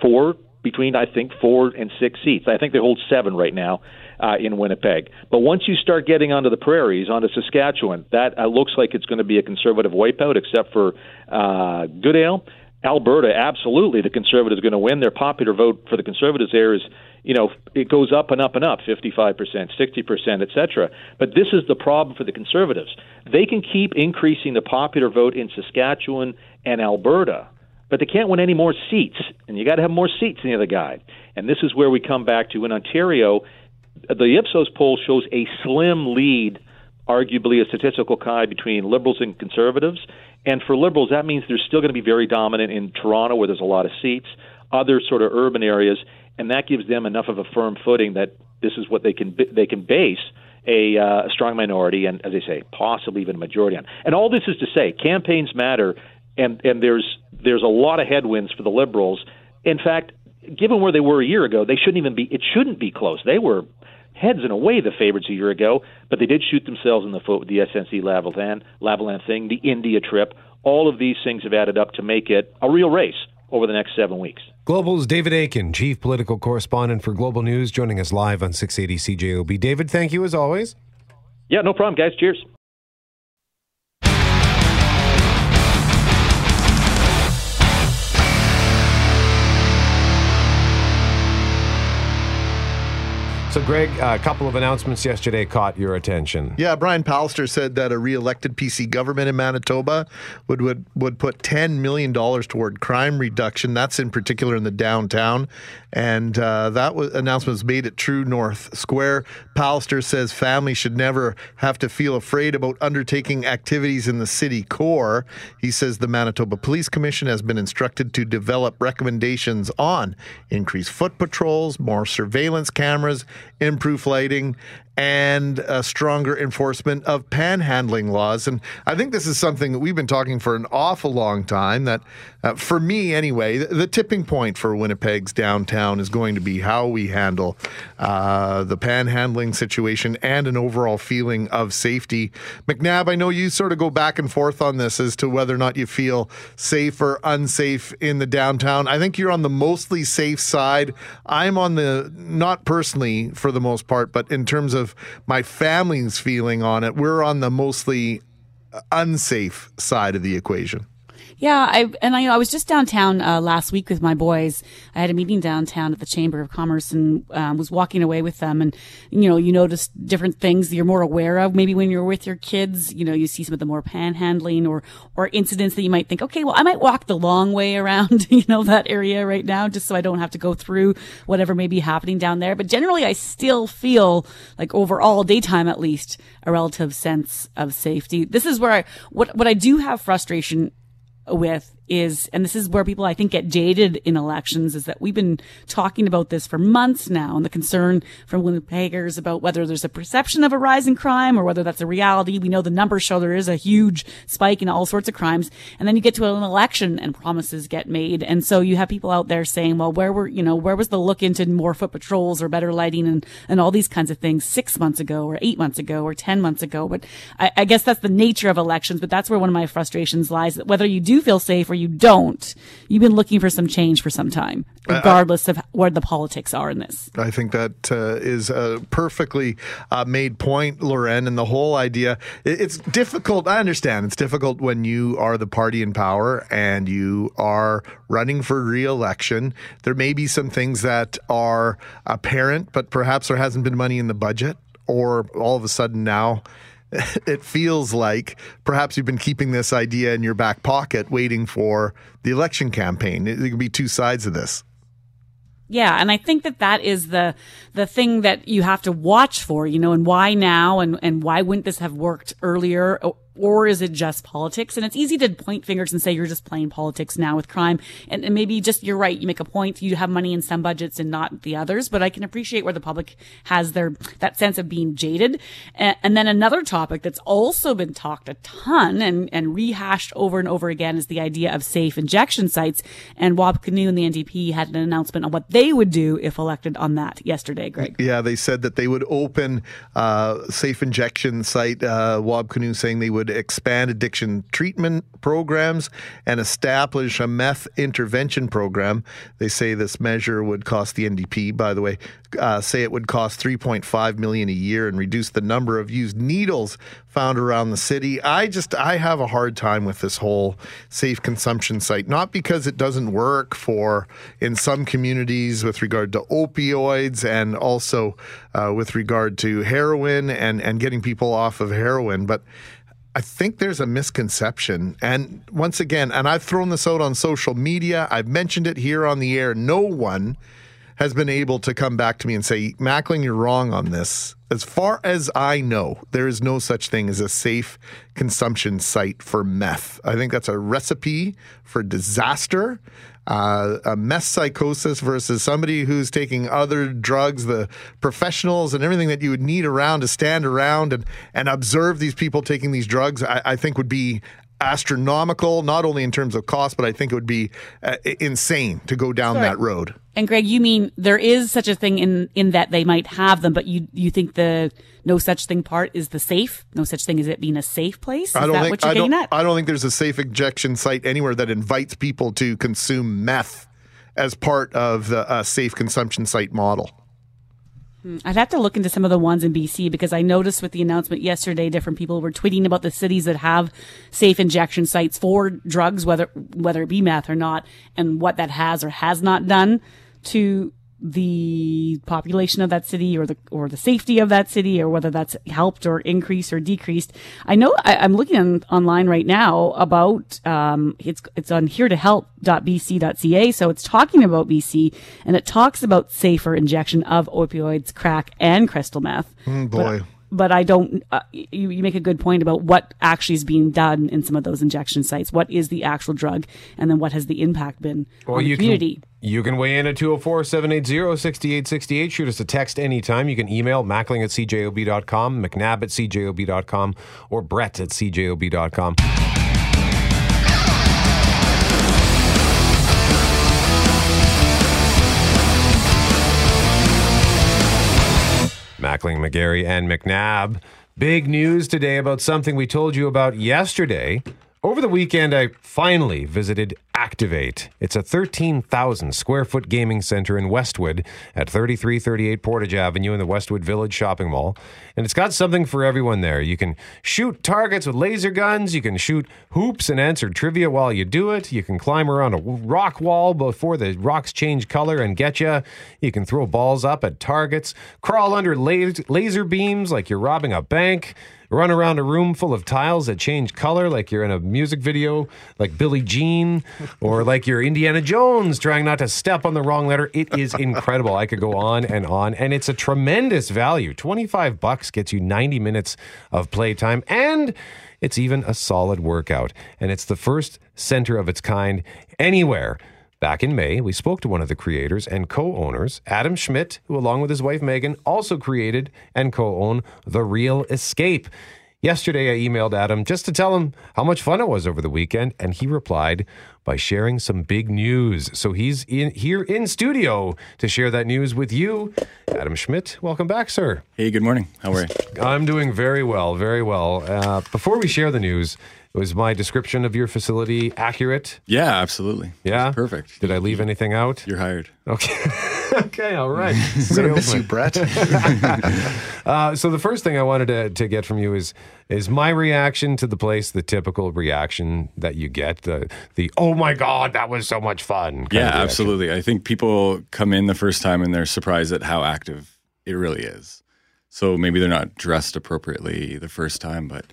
four between I think four and six seats. I think they hold seven right now uh, in Winnipeg. But once you start getting onto the prairies, onto Saskatchewan, that uh, looks like it's going to be a conservative wipeout, except for uh, Goodale. Alberta, absolutely, the Conservatives are going to win. Their popular vote for the Conservatives there is, you know, it goes up and up and up, 55%, 60%, et cetera. But this is the problem for the Conservatives. They can keep increasing the popular vote in Saskatchewan and Alberta, but they can't win any more seats. And you got to have more seats than the other guy. And this is where we come back to in Ontario, the Ipsos poll shows a slim lead arguably a statistical tie between liberals and conservatives. And for liberals, that means they're still going to be very dominant in Toronto, where there's a lot of seats, other sort of urban areas, and that gives them enough of a firm footing that this is what they can they can base a, uh, strong minority and, as they say, possibly even a majority on. And all this is to say, campaigns matter, and and there's there's a lot of headwinds for the liberals. In fact, given where they were a year ago, they shouldn't even be. It shouldn't be close. They were heads and away the favorites a year ago, but they did shoot themselves in the foot with the SNC Lavalin, Lavalin thing, the India trip. All of these things have added up to make it a real race over the next seven weeks. Global's David Akin, chief political correspondent for Global News, joining us live on 680 CJOB. David, thank you as always. Yeah, no problem, guys. Cheers. So, Greg, a couple of announcements yesterday caught your attention. Yeah, Brian Pallister said that a re-elected PC government in Manitoba would would, would put ten million dollars toward crime reduction. That's in particular in the downtown, and uh, that was, announcement was made at True North Square. Pallister says families should never have to feel afraid about undertaking activities in the city core. He says the Manitoba Police Commission has been instructed to develop recommendations on increased foot patrols, more surveillance cameras improved lighting, and a stronger enforcement of panhandling laws. And I think this is something that we've been talking for an awful long time. That, uh, for me anyway, the, the, tipping point for Winnipeg's downtown is going to be how we handle uh, the panhandling situation and an overall feeling of safety. McNabb, I know you sort of go back and forth on this as to whether or not you feel safe or unsafe in the downtown. I think you're on the mostly safe side. I'm on the, not personally for the most part, but in terms of my family's feeling on it, we're on the mostly unsafe side of the equation. Yeah, I and I, I was just downtown uh, last week with my boys. I had a meeting downtown at the Chamber of Commerce and um, was walking away with them. And you know, you notice different things that you're more aware of. Maybe when you're with your kids, you know, you see some of the more panhandling or or incidents that you might think, okay, well, I might walk the long way around, you know, that area right now, just so I don't have to go through whatever may be happening down there. But generally, I still feel like overall daytime, at least, a relative sense of safety. This is where I what what I do have frustration with is, and this is where people I think get jaded in elections, is that we've been talking about this for months now, and the concern from Winnipeggers about whether there's a perception of a rise in crime or whether that's a reality. We know the numbers show there is a huge spike in all sorts of crimes, and then you get to an election and promises get made, and so you have people out there saying, well, where were you know where was the look into more foot patrols or better lighting and and all these kinds of things six months ago or eight months ago or ten months ago? But I, I guess that's the nature of elections. But that's where one of my frustrations lies: that whether you do feel safe or you don't, you've been looking for some change for some time, regardless of where the politics are in this. I think that uh, is a perfectly uh, made point, Loren, and the whole idea. It's difficult. I understand it's difficult when you are the party in power and you are running for re-election. There may be some things that are apparent, but perhaps there hasn't been money in the budget, or all of a sudden now it feels like perhaps you've been keeping this idea in your back pocket waiting for the election campaign. There could be two sides of this. Yeah, and I think that that is the the thing that you have to watch for, you know, and why now and and why wouldn't this have worked earlier or is it just politics? And it's easy to point fingers and say you're just playing politics now with crime. And, and, maybe just you're right. You make a point. You have money in some budgets and not the others. But I can appreciate where the public has their that sense of being jaded. And, and then another topic that's also been talked a ton and and rehashed over and over again is the idea of safe injection sites. And Wab Kinew and the NDP had an announcement on what they would do if elected on that yesterday. Greg. Yeah, they said that they would open uh, safe injection site. Uh, Wab Kinew saying they would would expand addiction treatment programs and establish a meth intervention program. They say this measure would cost the NDP, by the way, uh, say it would cost 3.5 million a year and reduce the number of used needles found around the city. I just I have a hard time with this whole safe consumption site, not because it doesn't work for in some communities with regard to opioids and also uh, with regard to heroin and and getting people off of heroin, but I think there's a misconception. And once again, and I've thrown this out on social media, I've mentioned it here on the air. No one has been able to come back to me and say, Mackling, you're wrong on this. As far as I know, there is no such thing as a safe consumption site for meth. I think that's a recipe for disaster. Uh, a psychosis versus somebody who's taking other drugs, the professionals and everything that you would need around to stand around and, and observe these people taking these drugs, I, I think would be astronomical, not only in terms of cost, but I think it would be uh, insane to go down Sorry. that road. And Greg, you mean there is such a thing in in that they might have them, but you you think the no such thing part is the safe? No such thing as it being a safe place? Is I don't that think what you're I getting don't, at? I don't think there's a safe injection site anywhere that invites people to consume meth as part of the uh, safe consumption site model. Hmm, I'd have to look into some of the ones in BC because I noticed with the announcement yesterday, different people were tweeting about the cities that have safe injection sites for drugs, whether whether it be meth or not, and what that has or has not done to the population of that city or the or the safety of that city or whether that's helped or increased or decreased. I know I, I'm looking on, online right now about um, it's it's on here to help.bc.ca, so it's talking about BC and it talks about safer injection of opioids, crack, and crystal meth. Mm, But- but I don't. Uh, you, you make a good point about what actually is being done in some of those injection sites. What is the actual drug, and then what has the impact been on the you community? Can, you can weigh in at 204 780 6868. Shoot us a text anytime. You can email mackling at cjob.com, mcnab at cjob.com, or brett at cjob.com. Mackling, McGarry, and McNabb. Big news today about something we told you about yesterday. Over the weekend, I finally visited Activate. It's a 13,000 square foot gaming center in Westwood at 3338 Portage Avenue in the Westwood Village Shopping Mall. And it's got something for everyone there. You can shoot targets with laser guns, you can shoot hoops and answer trivia while you do it. You can climb around a rock wall before the rocks change color and get you. You can throw balls up at targets, crawl under laser, laser beams like you're robbing a bank run around a room full of tiles that change color like you're in a music video like Billie Jean or like you're Indiana Jones trying not to step on the wrong letter. It is incredible. I could go on and on and it's a tremendous value. 25 bucks gets you 90 minutes of playtime and it's even a solid workout and it's the first center of its kind anywhere. Back in May, we spoke to one of the creators and co owners, Adam Schmidt, who, along with his wife Megan, also created and co own The Real Escape. Yesterday, I emailed Adam just to tell him how much fun it was over the weekend, and he replied by sharing some big news. So he's in here in studio to share that news with you. Adam Schmidt, welcome back, sir. Hey, good morning. How are you? I'm doing very well, very well. Uh, before we share the news, was my description of your facility accurate? Yeah, absolutely. Yeah, perfect. Did I leave anything out? You're hired. Okay. okay. All right. Gonna miss you, Brett. uh, so the first thing I wanted to, to get from you is is my reaction to the place the typical reaction that you get the the oh my god that was so much fun. Yeah, absolutely. I think people come in the first time and they're surprised at how active it really is. So maybe they're not dressed appropriately the first time, but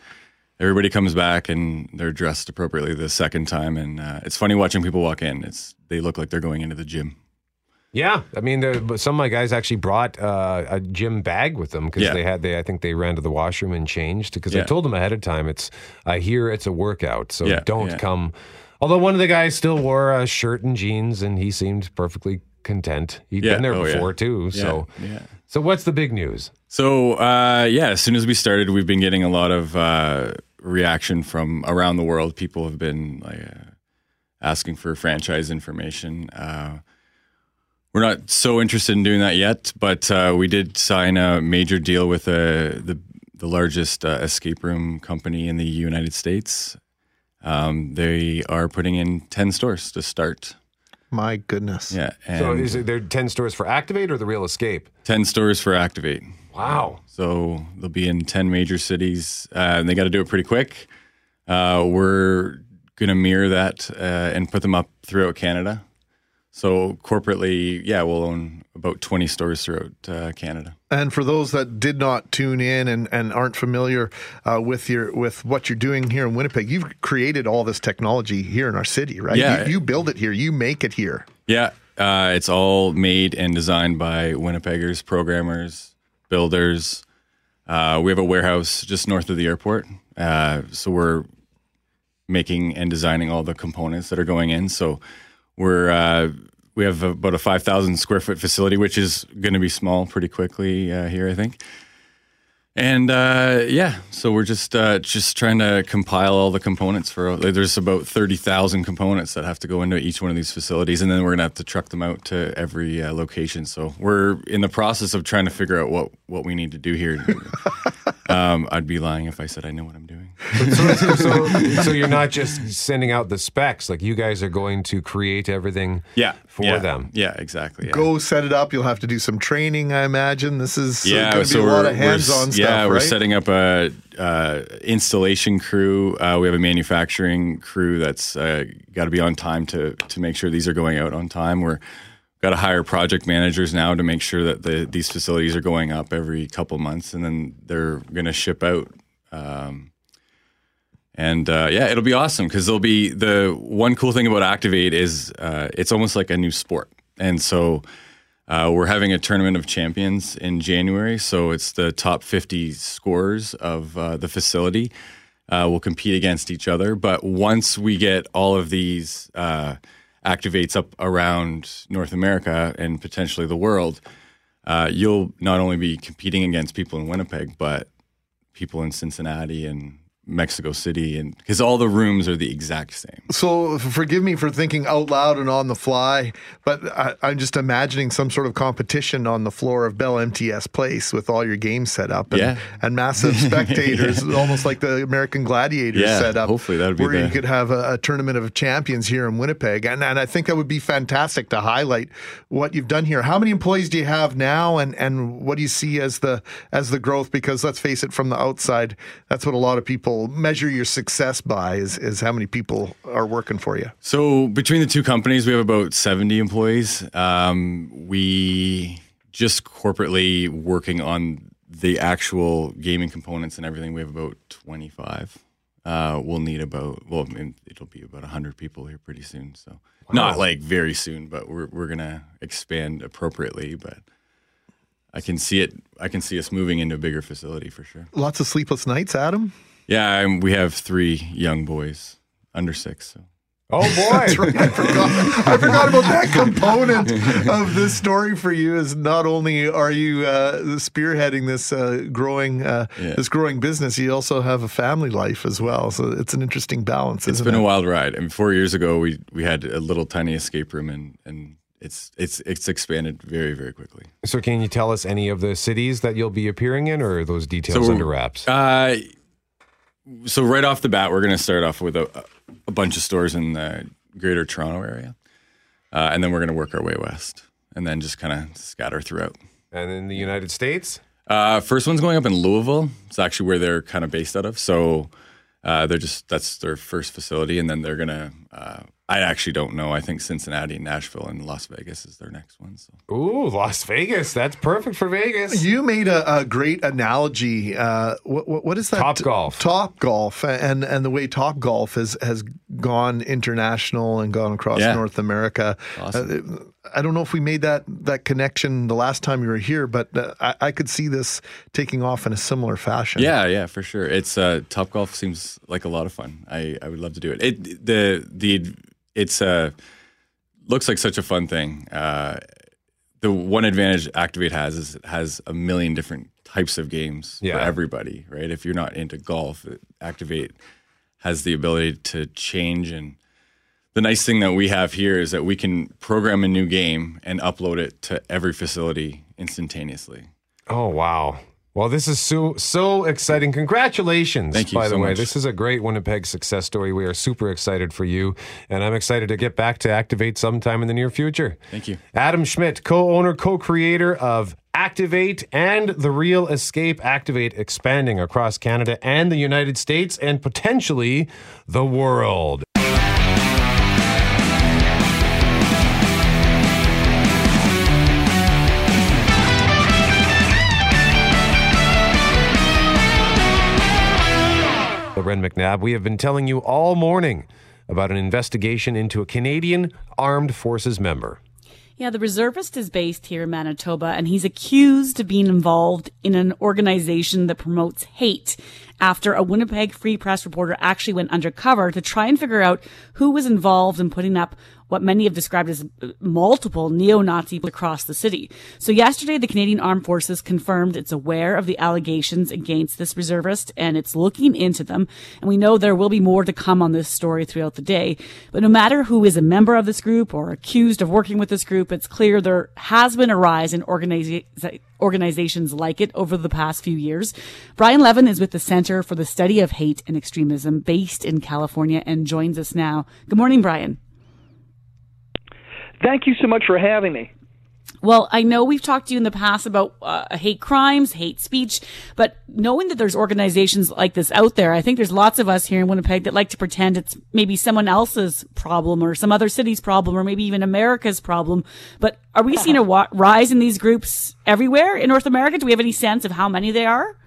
everybody comes back and they're dressed appropriately the second time. And uh, it's funny watching people walk in. It's they look like they're going into the gym. Yeah, I mean, the, but some of my guys actually brought uh, a gym bag with them because Yeah. they had they I think they ran to the washroom and changed because I told them ahead of time it's I hear it's a workout, so Yeah, don't yeah. come. Although one of the guys still wore a shirt and jeans and he seemed perfectly content. He'd Yeah, been there oh, yeah. before too. Yeah, So yeah. so what's the big news? So uh, yeah, as soon as we started, we've been getting a lot of uh, reaction from around the world. People have been like uh, asking for franchise information. Uh, we're not so interested in doing that yet, but uh, we did sign a major deal with uh, the the largest uh, escape room company in the United States. Um, they are putting in 10 stores to start. My goodness. Yeah. so and- is it there 10 stores for Activate or the Real Escape? 10 stores for Activate. Wow. So they'll be in 10 major cities, uh, and they got to do it pretty quick. Uh, we're going to mirror that uh, and put them up throughout Canada. So corporately, yeah, we'll own about 20 stores throughout uh, Canada. And for those that did not tune in and, and aren't familiar uh, with your with what you're doing here in Winnipeg, you've created all this technology here in our city, right? Yeah. You, you build it here, you make it here. Yeah, uh, it's all made and designed by Winnipeggers, programmers, builders. Uh, we have a warehouse just north of the airport, uh, so we're making and designing all the components that are going in. So we're uh, we have about a five thousand square foot facility, which is going to be small pretty quickly uh, here, I think. And uh, yeah, so we're just uh, just trying to compile all the components for. Like, there's about thirty thousand components that have to go into each one of these facilities, and then we're gonna have to truck them out to every uh, location. So we're in the process of trying to figure out what what we need to do here. um, I'd be lying if I said I know what I'm doing. So, so, so you're not just sending out the specs, like you guys are going to create everything Yeah, for yeah, them. Yeah, exactly. yeah. Go set it up. You'll have to do some training, I imagine. This is yeah, going to so be a we're, lot of hands-on stuff, Yeah, we're right? setting up a uh, installation crew. Uh, we have a manufacturing crew that's uh, got to be on time to to make sure these are going out on time. We're got to hire project managers now to make sure that the, these facilities are going up every couple months, and then they're going to ship out. Um, and uh, yeah, it'll be awesome because there'll be the one cool thing about Activate is uh, it's almost like a new sport, and so uh, we're having a tournament of champions in January. So it's the top 50 scorers of uh, the facility uh, will compete against each other. But once we get all of these uh, activates up around North America and potentially the world, you'll not only be competing against people in Winnipeg, but people in Cincinnati and Mexico City, and because all the rooms are the exact same. So forgive me for thinking out loud and on the fly, but I, I'm just imagining some sort of competition on the floor of Bell MTS Place with all your games set up and, Yeah. and massive spectators, almost like the American Gladiators Yeah, set up. hopefully that'd be where you could have a, a tournament of champions here in Winnipeg, and, and I think that would be fantastic to highlight what you've done here. How many employees do you have now, and and what do you see as the as the growth? Because let's face it, from the outside, that's what a lot of people measure your success by is is how many people are working for you. So between the two companies, we have about 70 employees. Um, we just corporately working on the actual gaming components and everything. We have about 25. Uh, we'll need about well, it'll be about 100 people here pretty soon. So not like very soon, but we're we're gonna expand appropriately. But I can see it. I can see us moving into a bigger facility for sure. Lots of sleepless nights, Adam. Yeah, and we have three young boys under six. So. Oh boy! That's right. I forgot. I forgot about that component of this story for you. Is not only are you uh, spearheading this uh, growing uh, Yeah. this growing business, you also have a family life as well. So it's an interesting balance. It's isn't been it? a wild ride. I mean, four years ago, we we had a little tiny escape room, and and it's it's it's expanded very very quickly. So, can you tell us any of the cities that you'll be appearing in, or are those details under wraps? Uh, so right off the bat, we're going to start off with a, a bunch of stores in the Greater Toronto area, uh, and then we're going to work our way west, and then just kind of scatter throughout. And in the United States? Uh, first one's going up in Louisville. It's actually where they're kind of based out of. So uh, they're just that's their first facility, and then they're gonna. Uh, I actually don't know. I think Cincinnati, Nashville, and Las Vegas is their next one. So Ooh, Las Vegas. That's perfect for Vegas. You made a, a great analogy. Uh, what, what, what is that? Top golf. Top golf, and and the way Top Golf has has gone international and gone across Yeah. North America. Awesome. Uh, I don't know if we made that that connection the last time you were here, but uh, I, I could see this taking off in a similar fashion. yeah, yeah, for sure. It's uh, Top Golf seems like a lot of fun. I, I would love to do it. It the the it's uh looks like such a fun thing. Uh, the one advantage Activate has is it has a million different types of games Yeah. for everybody, right? If you're not into golf, Activate has the ability to change and the nice thing that we have here is that we can program a new game and upload it to every facility instantaneously. Oh wow! Well, this is so so exciting. Congratulations. Thank you by the so way. much. This is a great Winnipeg success story. We are super excited for you, and I'm excited to get back to Activate sometime in the near future. Thank you. Adam Schmidt, co-owner, co-creator of Activate and the Real Escape Activate expanding across Canada and the United States and potentially the world. Ren McNabb, we have been telling you all morning about an investigation into a Canadian Armed Forces member. Yeah, the reservist is based here in Manitoba, and he's accused of being involved in an organization that promotes hate after a Winnipeg Free Press reporter actually went undercover to try and figure out who was involved in putting up what many have described as uh, multiple neo-Nazi across the city. So yesterday, the Canadian Armed Forces confirmed it's aware of the allegations against this reservist and it's looking into them. And we know there will be more to come on this story throughout the day. But no matter who is a member of this group or accused of working with this group, it's clear there has been a rise in organiza- organizations like it over the past few years. Brian Levin is with the Center for the Study of Hate and Extremism based in California and joins us now. Good morning, Brian. Thank you so much for having me. Well, I know we've talked to you in the past about uh, hate crimes, hate speech, but knowing that there's organizations like this out there, I think there's lots of us here in Winnipeg that like to pretend it's maybe someone else's problem or some other city's problem or maybe even America's problem. But are we seeing a wa- rise in these groups everywhere in North America? Do we have any sense of how many they are?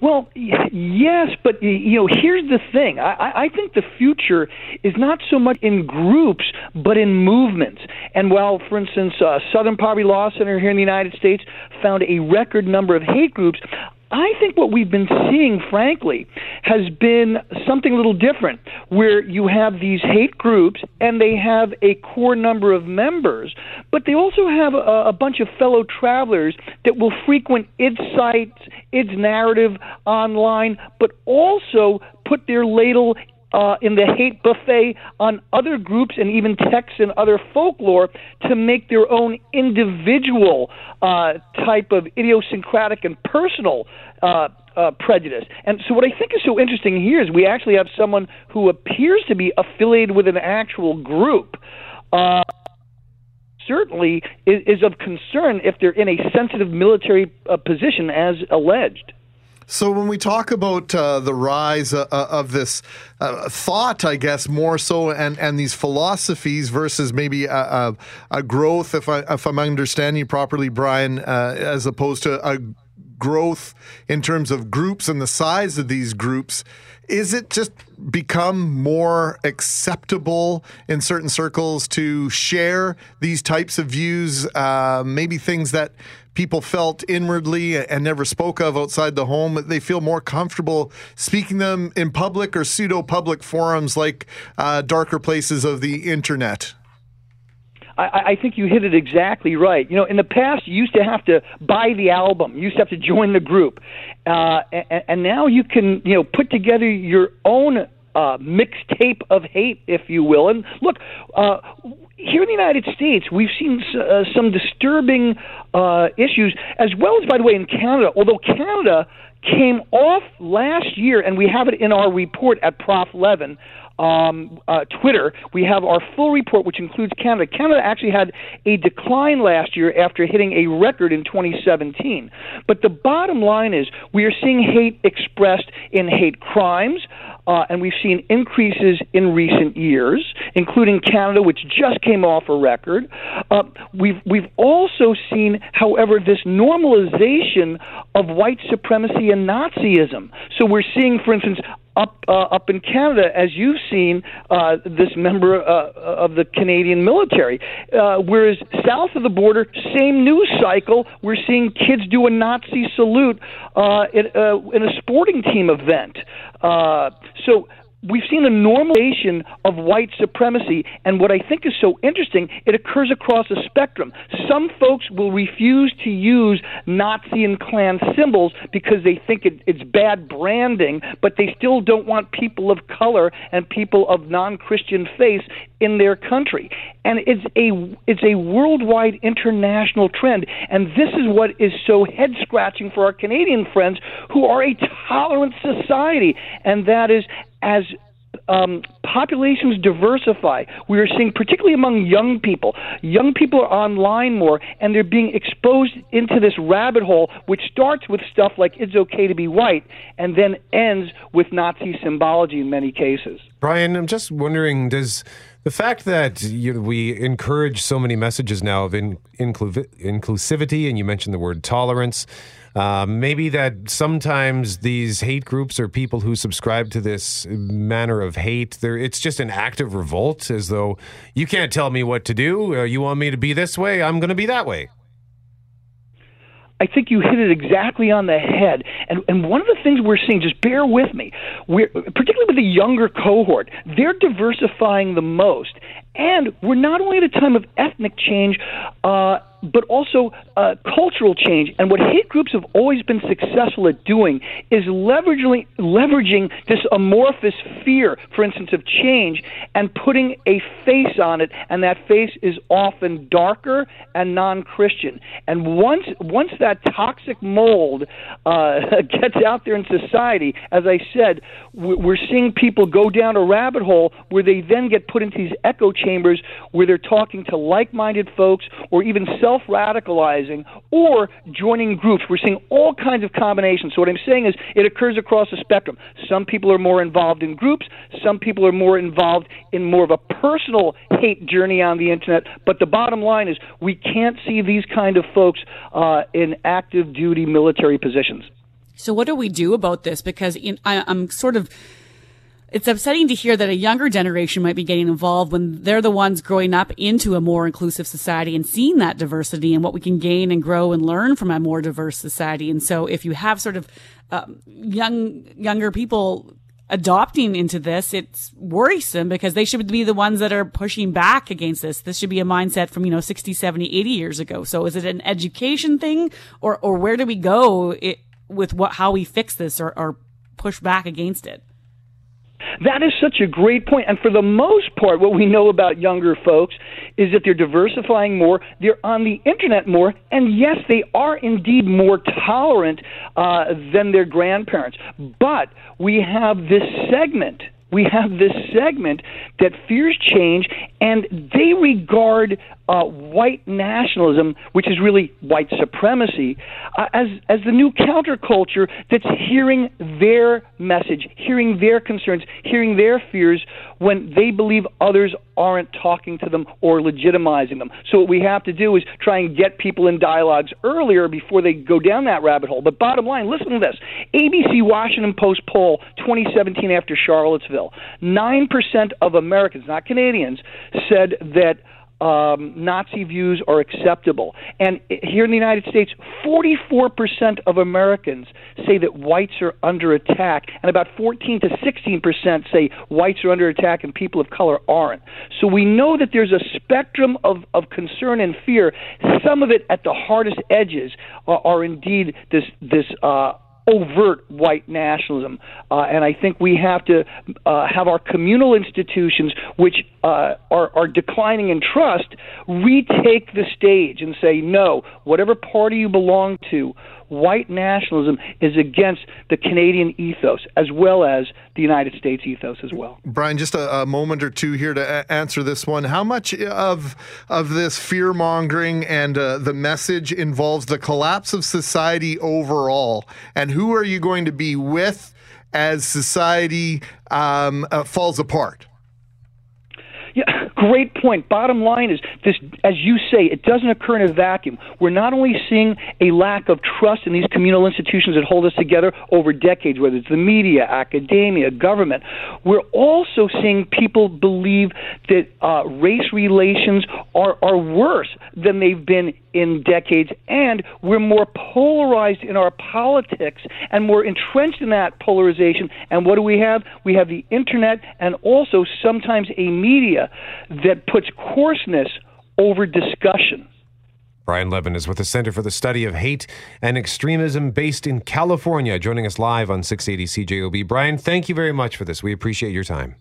Well, yes, but you know, here's the thing. I, I- think the future is not so much in groups, but in movements. And while, for instance, uh, Southern Poverty Law Center here in the United States found a record number of hate groups, I think what we've been seeing, frankly, has been something a little different, where you have these hate groups and they have a core number of members, but they also have a, a bunch of fellow travelers that will frequent its sites, its narrative online, but also put their ladle uh, in the hate buffet on other groups and even texts and other folklore to make their own individual uh, type of idiosyncratic and personal uh, uh, prejudice. And so, what I think is so interesting here is we actually have someone who appears to be affiliated with an actual group. Uh, certainly is, is of concern if they're in a sensitive military uh, position as alleged. So when we talk about uh, the rise uh, uh, of this uh, thought, I guess more so, and, and these philosophies versus maybe a, a, a growth, if I if I'm understanding you properly, Brian, uh, as opposed to a growth in terms of groups and the size of these groups. Is it just become more acceptable in certain circles to share these types of views? Uh, maybe things that people felt inwardly and never spoke of outside the home. They feel more comfortable speaking them in public or pseudo public forums like uh, darker places of the internet. I, I think you hit it exactly right. You know, in the past, you used to have to buy the album. You used to have to join the group, uh, and, and now you can, you know, put together your own uh, mixtape of hate, if you will. And look, uh, here in the United States, we've seen uh, some disturbing uh, issues, as well as, by the way, in Canada. Although Canada came off last year, and we have it in our report at Prof. Levin um, uh, Twitter, we have our full report, which includes Canada. Canada actually had a decline last year after hitting a record in 2017. But the bottom line is we are seeing hate expressed in hate crimes. Uh, and we've seen increases in recent years, including Canada, which just came off a record. Uh, we've we've also seen, however, this normalization of white supremacy and Nazism. So we're seeing, for instance, up uh, up in Canada, as you've seen, uh, this member uh, of the Canadian military. Uh, whereas south of the border, same news cycle, we're seeing kids do a Nazi salute uh, in, uh, in a sporting team event. Uh, so we've seen a normalization of white supremacy. And what I think is so interesting, it occurs across a spectrum. Some folks will refuse to use Nazi and Klan symbols because they think it, it's bad branding, but they still don't want people of color and people of non-Christian faith in their country. And it's a it's a worldwide international trend. And this is what is so head scratching for our Canadian friends who are a tolerant society. And that is as um, populations diversify, we are seeing, particularly among young people, young people are online more and they're being exposed into this rabbit hole, which starts with stuff like it's okay to be white and then ends with Nazi symbology in many cases. Brian, I'm just wondering does the fact that you know, we encourage so many messages now of in, inclu- inclusivity, and you mentioned the word tolerance, uh, maybe that sometimes these hate groups or people who subscribe to this manner of hate, it's just an act of revolt, as though you can't tell me what to do. Uh, you want me to be this way, I'm going to be that way. I think you hit it exactly on the head. And and one of the things we're seeing, just bear with me, we're particularly with the younger cohort, they're diversifying the most. And we're not only at a time of ethnic change, uh, but also uh, cultural change. And what hate groups have always been successful at doing is leveraging, leveraging this amorphous fear, for instance, of change, and putting a face on it. And that face is often darker and non-Christian. And once once that toxic mold uh, gets out there in society, as I said, we're seeing people go down a rabbit hole where they then get put into these echo chambers where they're talking to like-minded folks or even self radicalizing or joining groups. We're seeing all kinds of combinations. So, what I'm saying is it occurs across the spectrum. Some people are more involved in groups, some people are more involved in more of a personal hate journey on the internet. But the bottom line is we can't see these kind of folks uh, in active duty military positions. So, what do we do about this? Because in, I, I'm sort of it's upsetting to hear that a younger generation might be getting involved when they're the ones growing up into a more inclusive society and seeing that diversity and what we can gain and grow and learn from a more diverse society. And so if you have sort of um, young, younger people adopting into this, it's worrisome because they should be the ones that are pushing back against this. This should be a mindset from, you know, 60, 70, 80 years ago. So is it an education thing or, or where do we go it, with what, how we fix this or, or push back against it? That is such a great point. And for the most part, what we know about younger folks is that they're diversifying more, they're on the internet more, and yes, they are indeed more tolerant uh, than their grandparents. But we have this segment we have this segment that fears change and they regard uh, white nationalism, which is really white supremacy, uh, as as the new counterculture that's hearing their message, hearing their concerns, hearing their fears when they believe others aren't talking to them or legitimizing them. So what we have to do is try and get people in dialogues earlier before they go down that rabbit hole. But bottom line, listen to this: ABC Washington Post poll 2017 after Charlottesville, nine percent of Americans, not Canadians, said that um, Nazi views are acceptable. And here in the United States, 44% of Americans say that whites are under attack, and about 14 to 16% say whites are under attack and people of color aren't. So we know that there's a spectrum of, of concern and fear. Some of it at the hardest edges are, are indeed this, this uh, overt white nationalism. Uh, and I think we have to uh, have our communal institutions, which uh, are, are declining in trust, retake the stage and say, no, whatever party you belong to, white nationalism is against the Canadian ethos as well as the United States ethos as well. Brian, just a, a moment or two here to a- answer this one. How much of of this fear mongering and uh, the message involves the collapse of society overall, and who are you going to be with as society um, uh, falls apart? Yeah, great point. Bottom line is this, as you say, it doesn't occur in a vacuum. We're not only seeing a lack of trust in these communal institutions that hold us together over decades, whether it's the media, academia, government. We're also seeing people believe that uh, race relations are, are worse than they've been in decades, and we're more polarized in our politics and more entrenched in that polarization. And what do we have? We have the internet and also sometimes a media that puts coarseness over discussion. Brian Levin is with the Center for the Study of Hate and Extremism based in California, joining us live on 680 CJOB. Brian, thank you very much for this. We appreciate your time.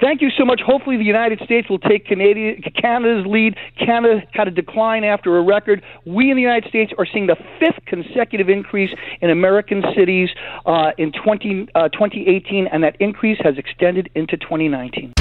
Thank you so much. Hopefully, the United States will take Canada, Canada's lead. Canada had a decline after a record. We in the United States are seeing the fifth consecutive increase in American cities uh, in 20, uh, 2018, and that increase has extended into 2019.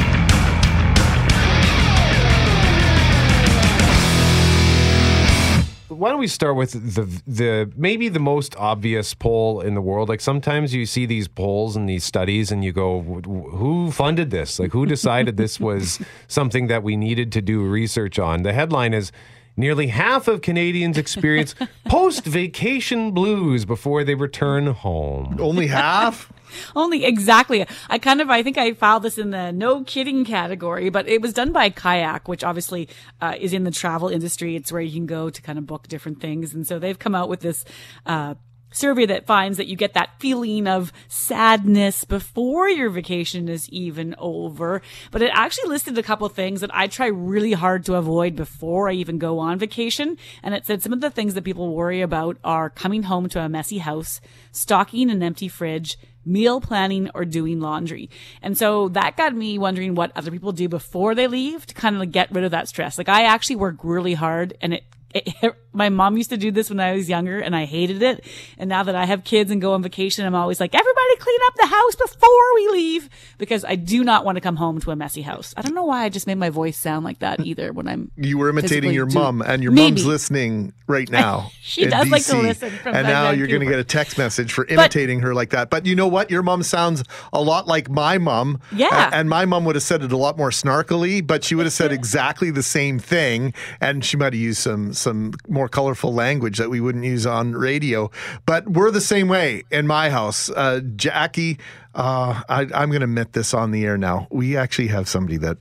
Why don't we start with the the maybe the most obvious poll in the world? Like sometimes you see these polls and these studies, and you go, "Who funded this? Like who decided this was something that we needed to do research on?" The headline is. Nearly half of Canadians experience post vacation blues before they return home. Only half? Only exactly. I kind of, I think I filed this in the no kidding category, but it was done by Kayak, which obviously uh, is in the travel industry. It's where you can go to kind of book different things. And so they've come out with this, uh, survey that finds that you get that feeling of sadness before your vacation is even over. But it actually listed a couple things that I try really hard to avoid before I even go on vacation. And it said some of the things that people worry about are coming home to a messy house, stocking an empty fridge, meal planning or doing laundry. And so that got me wondering what other people do before they leave to kind of get rid of that stress. Like I actually work really hard and it it, my mom used to do this when I was younger and I hated it. And now that I have kids and go on vacation, I'm always like, everybody clean up the house before we leave because I do not want to come home to a messy house. I don't know why I just made my voice sound like that either when I'm. You were imitating your do- mom and your Maybe. mom's listening right now. She does like to listen from And now you're going to get a text message for imitating her like that. But you know what? Your mom sounds a lot like my mom. Yeah. A- And my mom would have said it a lot more snarkily, but she would have said exactly the same thing. And she might have used some some more colorful language that we wouldn't use on radio. But we're the same way in my house. Uh, Jackie, uh, I, I'm going to admit this on the air now. We actually have somebody that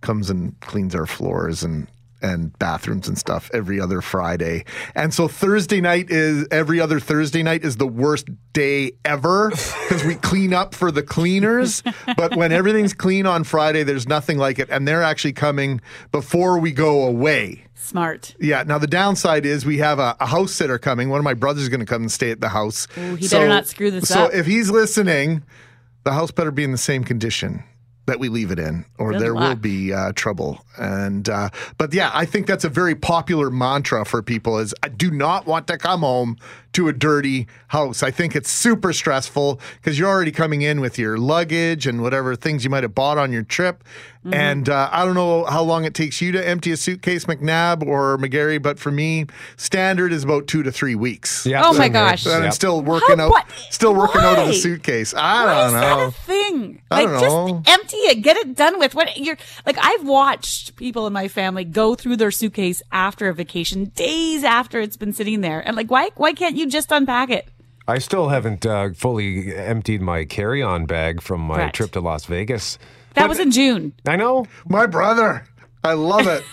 comes and cleans our floors and and bathrooms and stuff every other Friday. And so Thursday night is every other Thursday night is the worst day ever because we clean up for the cleaners. But when everything's clean on Friday, there's nothing like it. And they're actually coming before we go away. Smart. Yeah. Now the downside is we have a, a house sitter coming. One of my brothers is going to come and stay at the house. Ooh, he better not screw this so up. So if he's listening, the house better be in the same condition that we leave it in, or Good there will be uh, trouble. And uh, but yeah, I think that's a very popular mantra for people: is I do not want to come home to a dirty house. I think it's super stressful because you're already coming in with your luggage and whatever things you might have bought on your trip. Mm-hmm. And uh, I don't know how long it takes you to empty a suitcase, McNabb or McGarry, but for me, standard is about two to three weeks. Yeah, Oh my gosh. And I'm Yep. still working How- out, what- still working out of the suitcase. I Why don't is know. that a thing? I like don't know. just empty it, get it done with. What you're like I've watched people in my family go through their suitcase after a vacation, days after it's been sitting there. And like why why can't you just unpack it? I still haven't uh, fully emptied my carry-on bag from my Brett. trip to Las Vegas. That was in June. I know. My brother. I love it.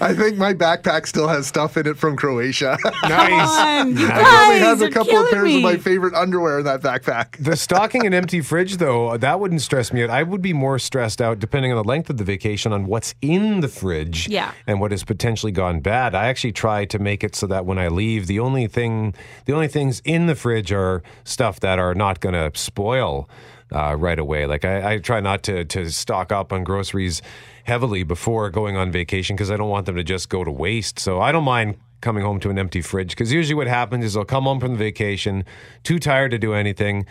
I think my backpack still has stuff in it from Croatia. Nice. on, I guys, probably have a you're couple of killing pairs of my favorite underwear in that backpack. The stocking an empty fridge, though, that wouldn't stress me out. I would be more stressed out, depending on the length of the vacation, on what's in the fridge Yeah. and what has potentially gone bad. I actually try to make it so that when I leave, the only thing, the only things in the fridge are stuff that are not going to spoil uh, right away. Like I, I try not to to stock up on groceries heavily before going on vacation because I don't want them to just go to waste. So I don't mind coming home to an empty fridge because usually what happens is I'll come home from the vacation, too tired to do anything,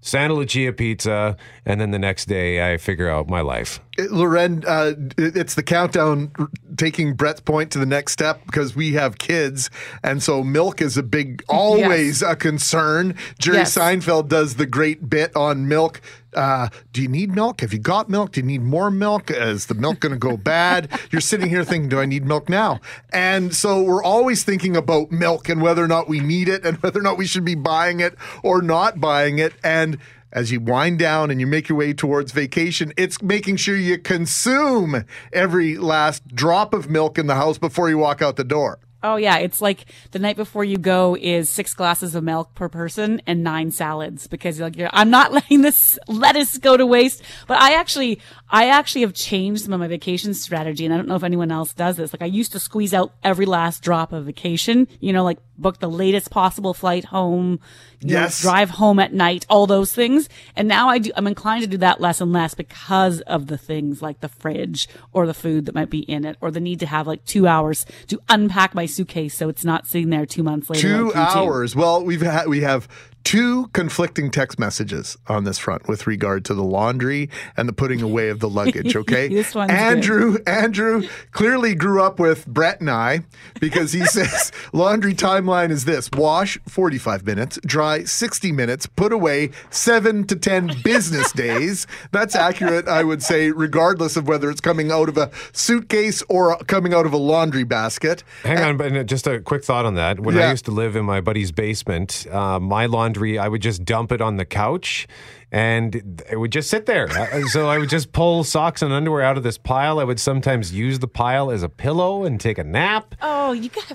Santa Lucia pizza, and then the next day I figure out my life. Loren, uh, it's the countdown taking Brett's point to the next step because we have kids. And so milk is a big, always a concern. Jerry Yes. Seinfeld does the great bit on milk. Uh, do you need milk? Have you got milk? Do you need more milk? Is the milk going to go bad? You're sitting here thinking, do I need milk now? And so we're always thinking about milk and whether or not we need it and whether or not we should be buying it or not buying it. And as you wind down and you make your way towards vacation, it's making sure you consume every last drop of milk in the house before you walk out the door. Oh yeah, it's like the night before you go is six glasses of milk per person and nine salads because like I'm not letting this lettuce go to waste. But I actually, I actually have changed some of my vacation strategy, and I don't know if anyone else does this. Like I used to squeeze out every last drop of vacation, you know, like book the latest possible flight home, you know, Yes. drive home at night, all those things. And now I do, I'm inclined to do that less and less because of the things like the fridge or the food that might be in it or the need to have like two hours to unpack my suitcase so it's not sitting there two months later. Two like hours. Well, we've had we have two conflicting text messages on this front with regard to the laundry and the putting away of the luggage. Okay, This one's Andrew. Andrew clearly grew up with Brett and I because he says laundry timeline is this: wash forty five minutes, dry sixty minutes, put away seven to ten business days. That's accurate, I would say, regardless of whether it's coming out of a suitcase or coming out of a laundry basket. Hang on, but just a quick thought on that. When I used to live in my buddy's basement, uh, my laundry, I would just dump it on the couch and it would just sit there. Uh, so I would just pull socks and underwear out of this pile. I would sometimes use the pile as a pillow and take a nap. Oh, you got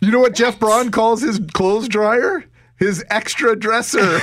You know what Jeff Braun calls his clothes dryer? His extra dresser.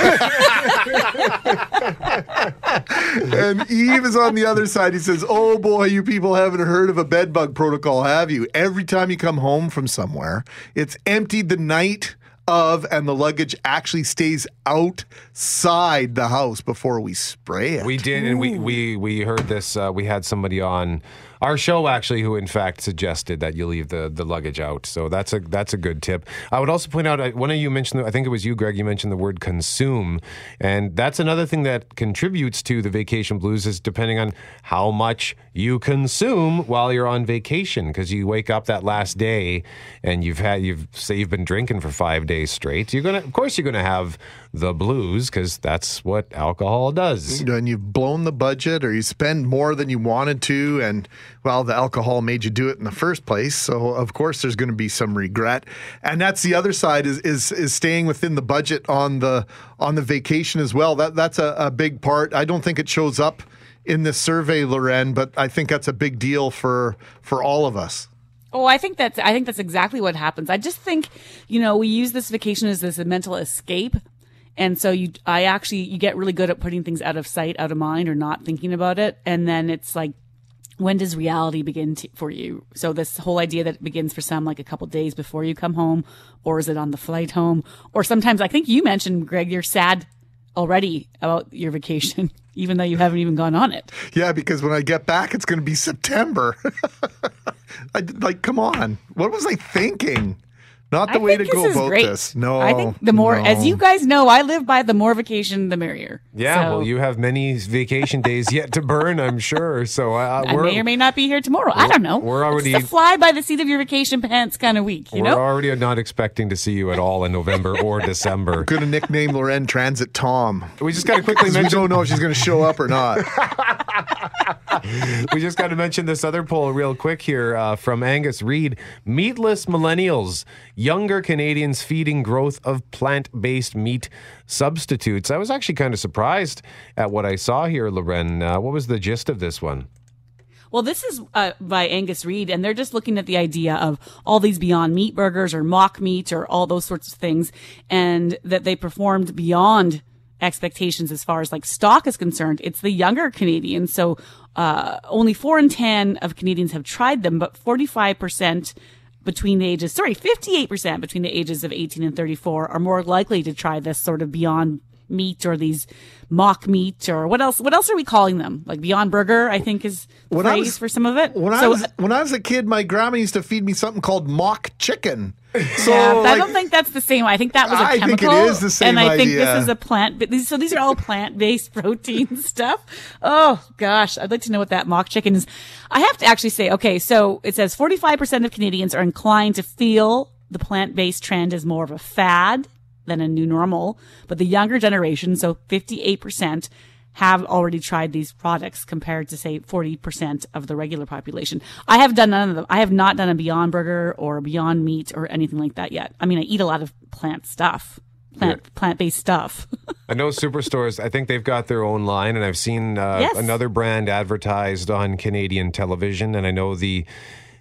and Eve is on the other side. He says, Oh boy, you people haven't heard of a bed bug protocol, have you? Every time you come home from somewhere, it's emptied the night of, and the luggage actually stays outside the house before we spray it. We did, and we we we heard this. Uh, we had somebody on our show actually who, in fact, suggested that you leave the, the luggage out. So that's a that's a good tip. I would also point out uh, one of you mentioned. I think it was you, Greg. You mentioned the word consume, and that's another thing that contributes to the vacation blues. Is depending on how much you consume while you're on vacation, because you wake up that last day and you've had you've say you've been drinking for five days straight. You're gonna, of course, you're gonna have the blues because that's what alcohol does. and you've blown the budget or you spend more than you wanted to and well the alcohol made you do it in the first place so of course there's going to be some regret and that's the other side is is is staying within the budget on the on the vacation as well that that's a, a big part i don't think it shows up in this survey loren but i think that's a big deal for for all of us Oh, I think that's I think that's exactly what happens. I just think, you know, we use this vacation as this mental escape. And so you I actually you get really good at putting things out of sight, out of mind or not thinking about it. And then it's like when does reality begin to, for you? So this whole idea that it begins for some like a couple days before you come home or is it on the flight home? Or sometimes I think you mentioned Greg you're sad already about your vacation even though you haven't even gone on it. yeah because when i get back it's going to be september I, like come on what was i thinking not the I way to go this about great. this no I think the more, no. as you guys know, I live by the more vacation, the merrier. Yeah, So well, you have many vacation days yet to burn, I'm sure. So uh, I we're, may or may not be here tomorrow. I don't know. we're already- it's a fly by the seat of your vacation pants kind of week, you we're know. already not expecting to see you at all in November or December. Gonna nickname Loren Transit Tom. We just got to quickly 'Cause we mention. don't know if she's going to show up or not. we just got to mention this other poll real quick here uh, from Angus Reid. Meatless millennials, younger Canadians feeding growth of plant-based meat substitutes. I was actually kind of surprised at what I saw here, Loren. Uh, what was the gist of this one? Well, this is uh, by Angus Reid, and they're just looking at the idea of all these Beyond Meat burgers or mock meat or all those sorts of things, and that they performed beyond expectations as far as like stock is concerned. It's the younger Canadians, so uh, only four in ten of Canadians have tried them, but forty-five percent between the ages, sorry, 58% between the ages of 18 and 34 are more likely to try this sort of beyond meat or these mock meat or what else, what else are we calling them? Like beyond burger, I think is the When I phrase was- for some of it. When I was when I was a kid, my grandma used to feed me something called mock chicken. So yeah, but I don't think that's the same. I think that was a I think it chemical. is the same And I think idea. this is a plant. These, so these are all plant-based protein stuff. Oh gosh, I'd like to know what that mock chicken is. I have to actually say, okay, so it says 45% of Canadians are inclined to feel the plant-based trend is more of a fad than a new normal, but the younger generation, so 58%. Have already tried these products compared to say 40% of the regular population. I have done none of them. I have not done a Beyond Burger or Beyond Meat or anything like that yet. I mean, I eat a lot of plant stuff, plant, plant-based stuff. I know superstores. I think they've got their own line, and I've seen uh, Yes. another brand advertised on Canadian television. And I know the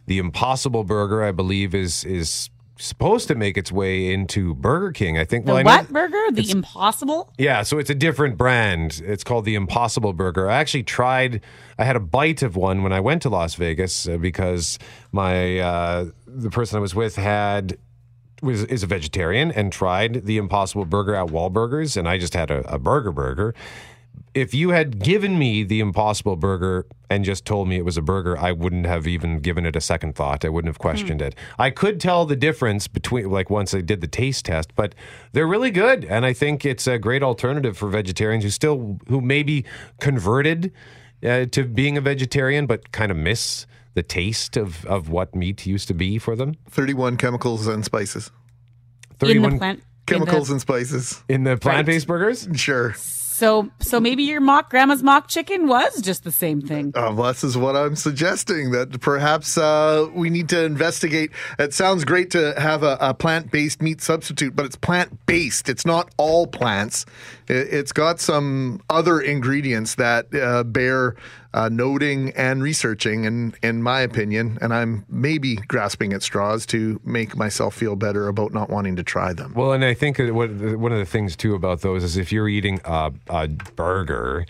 the Impossible Burger, I believe, is is supposed to make its way into Burger King. I think. The well, I know- what burger? The Impossible? yeah, so it's a different brand. It's called the Impossible Burger. I actually tried. I had a bite of one when I went to Las Vegas uh, because my uh, the person I was with had was is a vegetarian and tried the Impossible Burger at Wahlburgers, and I just had a, a burger burger. If you had given me the Impossible Burger and just told me it was a burger, I wouldn't have even given it a second thought. I wouldn't have questioned it. I could tell the difference between, like, once I did the taste test, but they're really good, and I think it's a great alternative for vegetarians who still who maybe converted uh, to being a vegetarian, but kind of miss the taste of of what meat used to be for them. 31 chemicals and spices. In the plant. in Chemicals the- and spices. In the plant-based burgers? Sure. So, so maybe your mock grandma's mock chicken was just the same thing. Uh, this is what I'm suggesting that perhaps uh, we need to investigate. It sounds great to have a, a plant based meat substitute, but it's plant based. It's not all plants. It, it's got some other ingredients that uh, bear uh, noting and researching, and in my opinion, and I'm maybe grasping at straws to make myself feel better about not wanting to try them. Well, and I think that what, one of the things too about those is if you're eating a, a burger,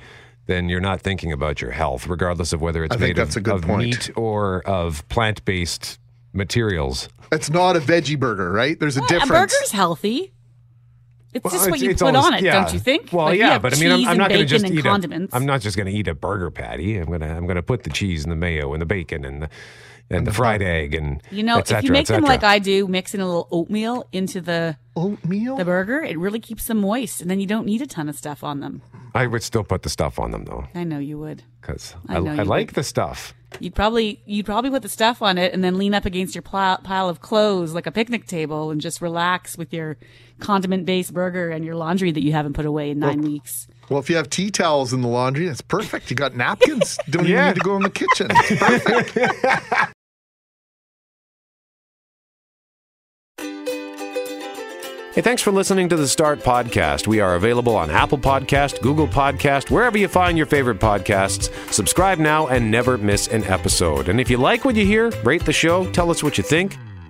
then you're not thinking about your health, regardless of whether it's I made that's of, a good of meat or of plant-based materials. It's not a veggie burger, right? There's a difference. A difference. burger's healthy. It's Well, just what it's- you it's put on it, yeah. don't you think? Well, Like, yeah, but I mean, I'm, I'm not going to just eat condiments. a. I'm not just going to eat a burger patty. I'm gonna I'm gonna put the cheese and the mayo and the bacon and the and, the fried egg and You know, et if you make them like I do, mixing a little oatmeal into the oatmeal the burger, it really keeps them moist, and then you don't need a ton of stuff on them. I would still put the stuff on them though, I know you would. because I I, I, like would. the stuff. You'd probably you'd probably put the stuff on it and then lean up against your pile, pile of clothes like a picnic table and just relax with your condiment based burger and your laundry that you haven't put away in nine weeks. Well, if you have tea towels in the laundry, that's perfect. You got napkins. Don't even need to go in the kitchen. It's perfect. Hey, thanks for listening to the Start Podcast. We are available on Apple Podcast, Google Podcast, wherever you find your favorite podcasts. Subscribe now and never miss an episode. And if you like what you hear, rate the show, tell us what you think,